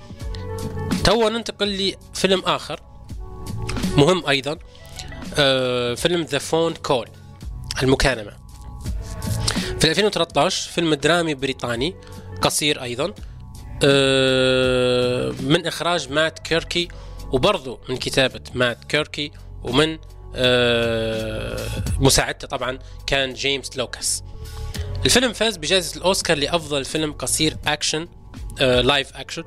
توا ننتقل لفيلم آخر مهم أيضا. آه فيلم The Phone Call المكالمة. في 2013 فيلم درامي بريطاني قصير أيضا آه، من إخراج مات كيركبي وبرضه من كتابة مات كيركبي ومن آه، مساعدته طبعا كان جيمس لوكاس. الفيلم فاز بجائزة الأوسكار لأفضل فيلم قصير أكشن آه، live action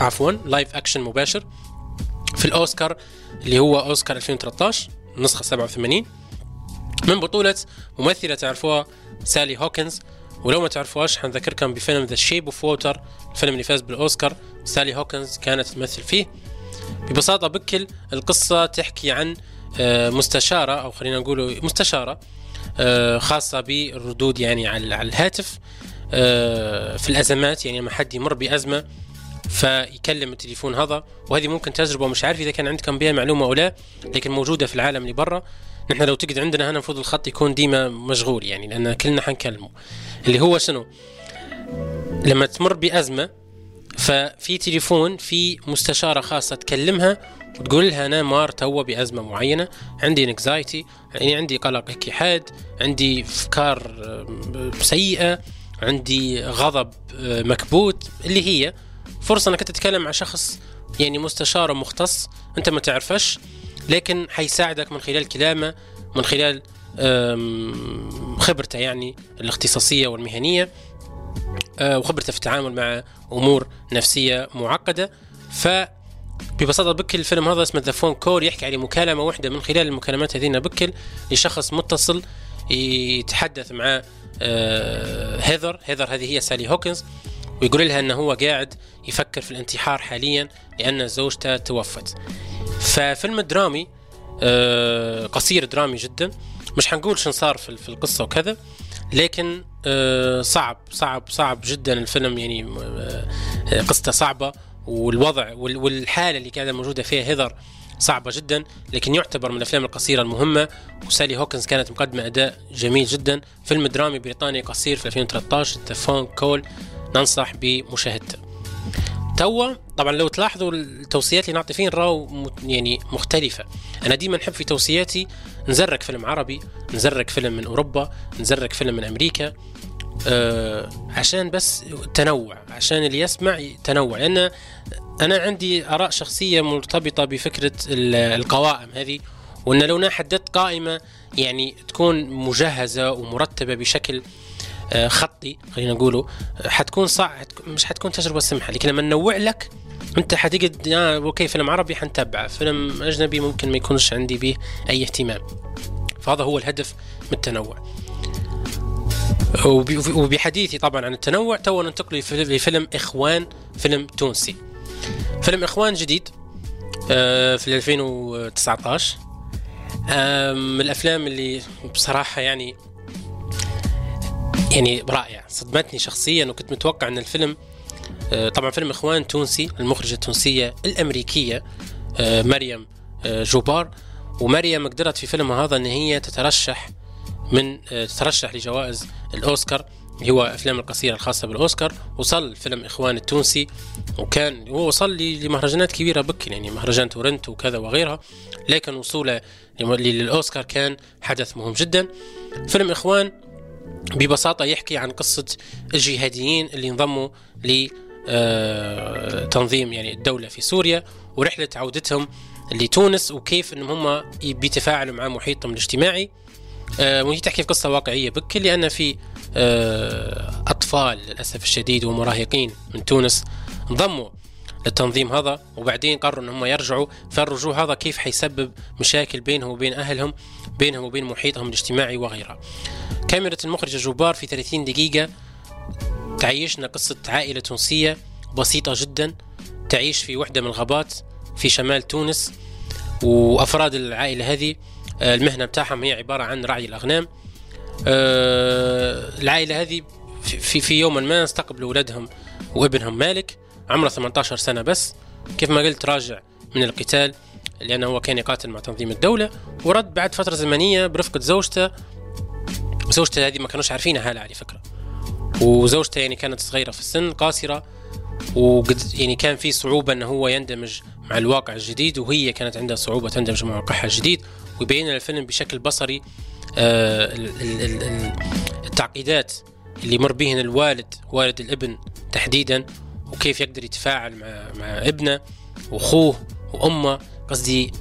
عفوا live action مباشر في الأوسكار اللي هو أوسكار 2013 نسخة 87 من بطولة ممثلة تعرفوها سالي هوكنز ولو ما تعرفوهاش حنذكركم بفيلم The Shape of Water الفيلم اللي فاز بالأوسكار. سالي هوكنز كانت تمثل فيه. ببساطة بكل القصة تحكي عن آه، مستشارة أو خلينا نقول مستشارة آه، خاصة بالردود يعني على الهاتف آه، في الأزمات. يعني لما حد يمر بأزمة فيكلم التليفون هذا وهذه ممكن تجربة مش عارف إذا كان عندكم بها معلومة أو لا لكن موجودة في العالم اللي برا. نحن لو تقعد عندنا هنا المفروض الخط يكون ديما مشغول يعني لأن كلنا حنكلمه. اللي هو شنو؟ لما تمر بأزمة ففي تليفون في مستشارة خاصة تكلمها وتقول لها أنا مار توا بأزمة معينة عندي انكزايتي يعني عندي قلق هيك حاد عندي أفكار آه، سيئة عندي غضب آه، مكبوت اللي هي فرصة أنك تتكلم مع شخص يعني مستشار مختص أنت ما تعرفش لكن حيساعدك من خلال كلامه من خلال خبرته يعني الاختصاصية والمهنية آه، وخبرته في التعامل مع أمور نفسية معقدة. ف ببساطة بكل الفيلم هذا اسمه The Phone Call يحكي على مكالمة واحدة من خلال المكالمات هذين بكل لشخص متصل يتحدث مع آه، هيذر. هيذر هذه هي سالي هوكنز. ويقول لها إنه هو قاعد يفكر في الانتحار حاليا لأن زوجته توفت. ففيلم درامي آه، قصير درامي جدا. مش حنقول شن صار في القصة وكذا لكن آه، صعب صعب صعب جدا الفيلم. يعني آه، قصته صعبة والوضع وال- والحالة اللي قاعدة موجودة فيها هيذر صعبة جدا لكن يعتبر من الأفلام القصيرة المهمة. وسالي هوكنز كانت مقدمة أداء جميل جدا. فيلم درامي بريطاني قصير في 2013 The Phone Call ننصح بمشاهدته توا طبعا لو تلاحظوا التوصيات اللي نعطي فين راو يعني مختلفة. أنا ديما نحب في توصياتي نزرك فيلم عربي نزرك فيلم من أوروبا نزرك فيلم من أمريكا آه عشان بس تنوع عشان اللي يسمع تنوع لأن أنا عندي آراء شخصية مرتبطة بفكرة ال- القوائم هذه وأن لو أنا حددت قائمة يعني تكون مجهزة ومرتبة بشكل خطي خلينا نقوله آه، حتكون صعب مش حتكون تجربة سمحة لكن لما ننوع لك أنت حتقعد آه okay فيلم عربي حنتبعه فيلم أجنبي ممكن ما يكونش عندي به أي اهتمام. فهذا هو الهدف من التنوع. وب- وبحديثي طبعا عن التنوع تو ننتقل لفيلم- إخوان فيلم تونسي. فيلم إخوان جديد آه، في 2019 آه، من الأفلام اللي بصراحة يعني يعني رائع صدمتني شخصيا وكنت متوقع إن الفيلم آه، طبعا فيلم إخوان تونسي المخرجة التونسية الأمريكية آه، مريم آه، جوبار. ومريم قدرت في فيلمها هذا إن هي تترشح من تترشح لجوائز الأوسكار اللي هو الافلام القصيرة الخاصة بالأوسكار. وصل فيلم إخوان التونسي وكان هو وصل لمهرجانات كبيرة بكل يعني مهرجان تورنتو وكذا وغيرها. لكن وصوله للأوسكار كان حدث مهم جدا. فيلم إخوان ببساطة يحكي عن قصة الجهاديين اللي انضموا لتنظيم يعني الدولة في سوريا ورحلة عودتهم لتونس وكيف انهم هم بيتفاعلوا مع محيطهم الاجتماعي. آه، وهي تحكي في قصة واقعية بكل لأن في آه، أطفال للأسف الشديد ومراهقين من تونس انضموا للتنظيم هذا وبعدين قرروا إنهم يرجعوا فالرجوع هذا كيف حيسبب مشاكل بينهم وبين أهلهم بينهم وبين محيطهم الاجتماعي وغيرها كاميرا المخرج جوبار في 30 دقيقة. تعيشنا قصة عائلة تونسية بسيطة جدا تعيش في وحدة من الغابات في شمال تونس. وأفراد العائلة هذه آه، المهنة بتاعهم هي عبارة عن رعي الأغنام. آه، العائلة هذه في- في يوم ما استقبلوا ولدهم وابنهم مالك. عمره 18 سنة بس. كيف ما قلت راجع من القتال لأنه هو كان يقاتل مع تنظيم الدولة ورد بعد فترة زمنية برفقة زوجته. زوجته هذه ما كانوش عارفينها حالها على فكرة. وزوجته يعني كانت صغيرة في السن قاصرة. وقد يعني كان في صعوبة أنه هو يندمج مع الواقع الجديد وهي كانت عندها صعوبة تندمج مع واقعها الجديد. ويبين الفيلم بشكل بصري آه ال- ال- ال- ال- التعقيدات اللي يمر بهن الوالد والد الابن تحديدا. وكيف يقدر يتفاعل مع مع ابنه وأخوه وأمه. قصدي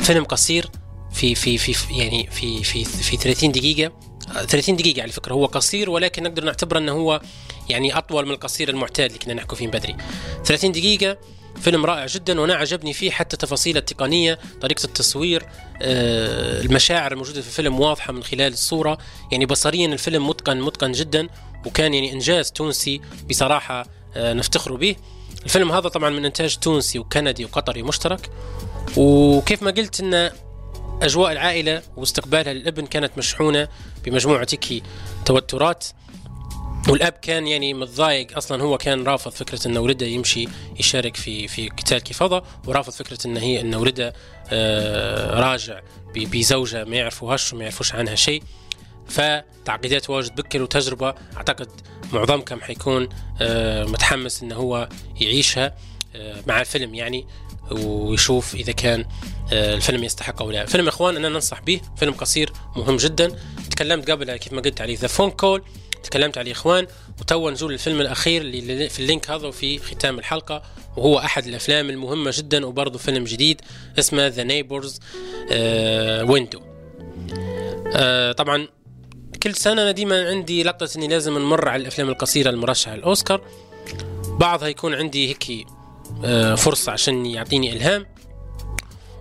فيلم قصير في في في يعني في في في 30 دقيقة. آه، 30 دقيقة على فكرة. هو قصير ولكن نقدر نعتبره إنه هو يعني أطول من القصير المعتاد اللي كنا نحكي فيه بدري. 30 دقيقة. فيلم رائع جدا وأنا عجبني فيه حتى تفاصيله التقنية طريقة التصوير آه، المشاعر الموجودة في الفيلم واضحة من خلال الصورة. يعني بصريا الفيلم متقن متقن جدا وكان يعني إنجاز تونسي بصراحة آه، نفتخر به. الفيلم هذا طبعا من إنتاج تونسي وكندي وقطري مشترك. وكيف ما قلت إن أجواء العائلة واستقبالها للابن كانت مشحونة بمجموعة هيك توترات. والأب كان يعني متضايق. أصلا هو كان رافض فكرة انه ولده يمشي يشارك في في قتال كفاضه ورافض فكرة إن هي انه ولده آه راجع بزوجة ما يعرفوهاش وما يعرفوش عنها شيء. فتعقيدات واجد بكر وتجربة. أعتقد معظمكم حيكون آه متحمس إنه هو يعيشها آه مع الفيلم يعني ويشوف إذا كان آه، الفيلم يستحق أو لا. فيلم يا إخوان أنا ننصح به. فيلم قصير مهم جدا. تكلمت قبل كيف ما قلت عليه The Phone Call تكلمت عليه إخوان وتوا نزول الفيلم الأخير اللي في ال link هذا وفي ختام الحلقة وهو أحد الأفلام المهمة جدا وبرضه فيلم جديد اسمه The Neighbors' Window طبعا كل سنة أنا ديما عندي لقطة إني لازم نمر على الأفلام القصيرة المرشحة للأوسكار. بعضها يكون عندي هيك آه، فرصة عشان يعطيني إلهام.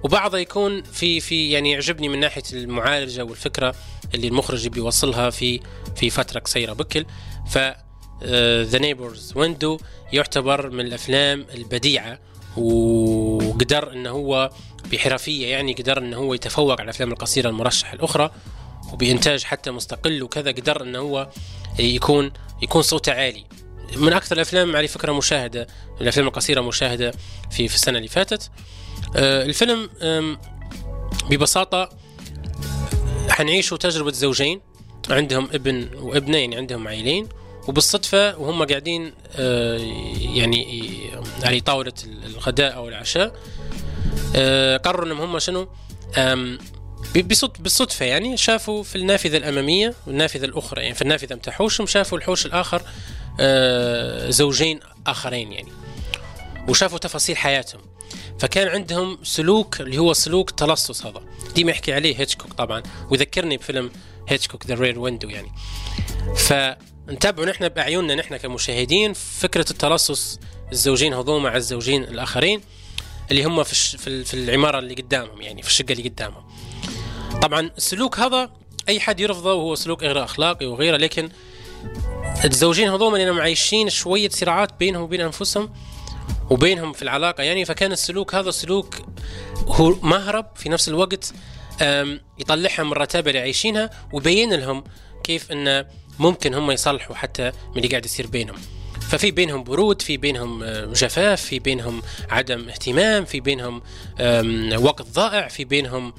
وبعضها يكون في في يعني يعجبني من ناحية المعالجة والفكرة اللي المخرج بيوصلها في في فترة قصيرة بكل. ف The Neighbors' Window يعتبر من الأفلام البديعة وقدر انه هو بحرفية يعني قدر انه هو يتفوق على الأفلام القصيرة المرشحة الأخرى. وبإنتاج حتى مستقل وكذا قدر إنه هو يكون يكون صوته عالي. من أكثر الأفلام على فكرة مشاهدة الأفلام القصيرة مشاهدة في في السنة اللي فاتت. آه، الفيلم ببساطة حنعيشوا تجربة زوجين عندهم ابن وابنه يعني عندهم عائلين وبالصدفة وهم قاعدين آه، يعني ي- على طاولة الغداء أو العشاء. آه، قرروا إنهم هم شنو؟ بالصدفة يعني شافوا في النافذة الأمامية والنافذة الأخرى يعني في النافذة متاع حوشهم شافوا الحوش الآخر آه، زوجين آخرين يعني وشافوا تفاصيل حياتهم. فكان عندهم سلوك اللي هو سلوك تلصص هذا. ديما يحكي عليه هيتشكوك طبعا وذكرني بفيلم هيتشكوك The Rear Window يعني. فنتابعوا نحن بأعيننا نحن كمشاهدين فكرة التلصص الزوجين هذول مع الزوجين الآخرين اللي هم في في ال- في العمارة اللي قدامهم يعني في الشقة اللي قدامهم. طبعا السلوك هذا أي حد يرفضه وهو سلوك غير أخلاقي وغيره لكن الزوجين هذول لانهم عايشين شوية صراعات بينهم وبين أنفسهم وبينهم في العلاقة يعني فكان السلوك هذا سلوك هو مهرب في نفس الوقت أم، يطلعهم من الرتابه اللي عايشينها ويبين لهم كيف انه ممكن هم يصلحوا حتى من اللي قاعد يصير بينهم. ففي بينهم برود في بينهم آه، جفاف في بينهم عدم اهتمام في بينهم وقت ضائع في بينهم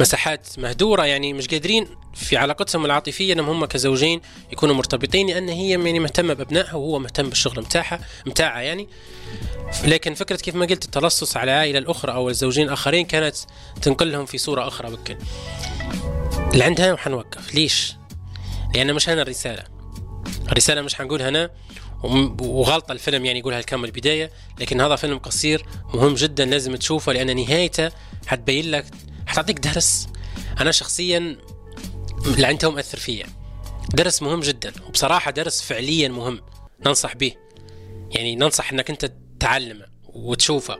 مساحات مهدورة يعني مش قادرين في علاقتهم العاطفية إنهم هم كزوجين يكونوا مرتبطين لأن هي يعني مهتمة بأبنائها وهو مهتم بالشغل متاعها متاعها يعني. لكن فكرة كيف ما قلت التلصص على العائله الأخرى أو الزوجين الآخرين كانت تنقلهم في صورة أخرى بكل اللي عندها وحنوقف. ليش؟ لأن مش هنا الرسالة. الرسالة مش حنقولها أنا وم- وغلطة الفيلم يعني يقولها الكامل البداية لكن هذا فيلم قصير مهم جدا لازم تشوفه لأن نهايته حتبين لك حتعطيك درس. أنا شخصيا اللي عنده مؤثر فيا. درس مهم جدا وبصراحة درس فعليا مهم. ننصح به. يعني ننصح إنك أنت تتعلمه وتشوفه.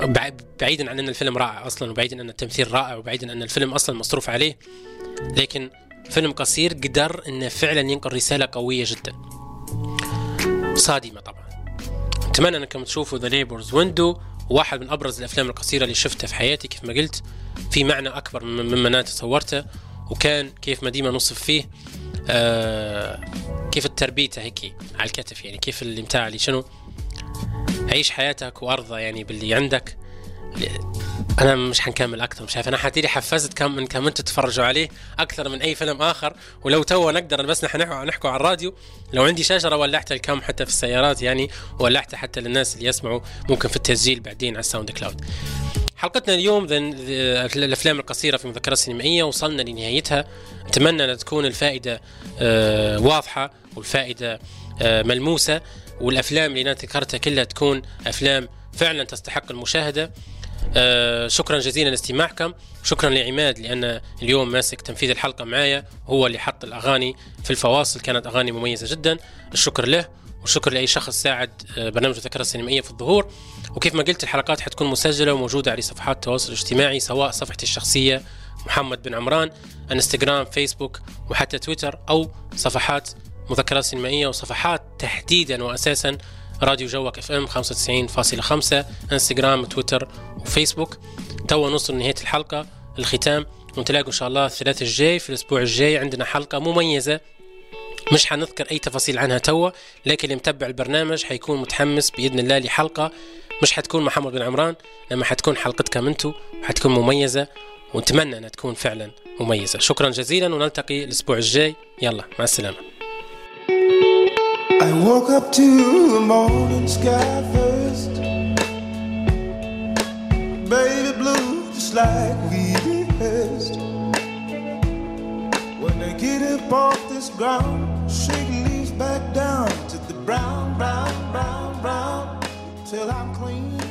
بع- بعيدا عن إن الفيلم رائع أصلا وبعيدا إن التمثيل رائع وبعيدا إن الفيلم أصلا مصروف عليه. لكن فيلم قصير قدر إنه فعلا ينقل رسالة قوية جدا. صادمة طبعا. أتمنى إنكم تشوفوا The Neighbors' Window واحد من أبرز الأفلام القصيرة اللي شفتها في حياتي كيف ما قلت. في معنى أكبر مم- مما أنا تصورته وكان كيف ما ديما نوصف فيه آه كيف التربيته هيك على الكتف يعني كيف الإمتاع اللي شنو؟ عيش حياتك وأرضى يعني باللي عندك. أنا مش حنكمل أكثر مش عارف أنا حتيلي حفزت كم من أنتم تتفرجوا عليه أكثر من أي فيلم آخر ولو تو نقدر بس نحن نحكوا على الراديو لو عندي شجره ولعتها الكم حتى في السيارات يعني ولعتها حتى للناس اللي يسمعوا ممكن في التسجيل بعدين على ال SoundCloud. حلقتنا اليوم ذا الأفلام القصيرة في مذكرات سينمائية وصلنا لنهايتها. أتمنى أن تكون الفائدة آه، واضحة والفائدة آه، ملموسة. والأفلام اللي أنا ذكرتها كلها تكون أفلام فعلا تستحق المشاهدة. آه، شكرا جزيلا لاستماعكم. شكرا لعماد لأن اليوم ماسك تنفيذ الحلقة معايا. هو اللي حط الأغاني في الفواصل. كانت أغاني مميزة جدا. الشكر له. والشكر لأي شخص ساعد برنامج الذاكره السينمائيه في الظهور. وكيف ما قلت الحلقات حتكون مسجلة وموجودة على صفحات التواصل الاجتماعي سواء صفحتي الشخصية محمد بن عمران انستغرام فيسبوك وحتى تويتر أو صفحات مذكرات سينمائية وصفحات تحديدا واساسا راديو جوك FM 95.5 انستغرام تويتر وفيسبوك. توا نوصل لنهاية الحلقة. الختام ونتلاقوا إن شاء الله الثلاث الجاي في الأسبوع الجاي عندنا حلقة مميزة. مش حنذكر أي تفاصيل عنها توا لكن اللي متبع البرنامج حيكون متحمس بإذن الله لحلقة مش حتكون محمد بن عمران لما حتكون حلقتكم انتو حتكون مميزه ونتمنى انها تكون فعلا مميزه شكرا جزيلا ونلتقي الأسبوع الجاي يلا مع السلامه I woke up to the morning sky first. Baby blue, just like we rehearsed. When they get up off this ground, shake leaves back down to the brown, brown, brown, brown, till I'm clean.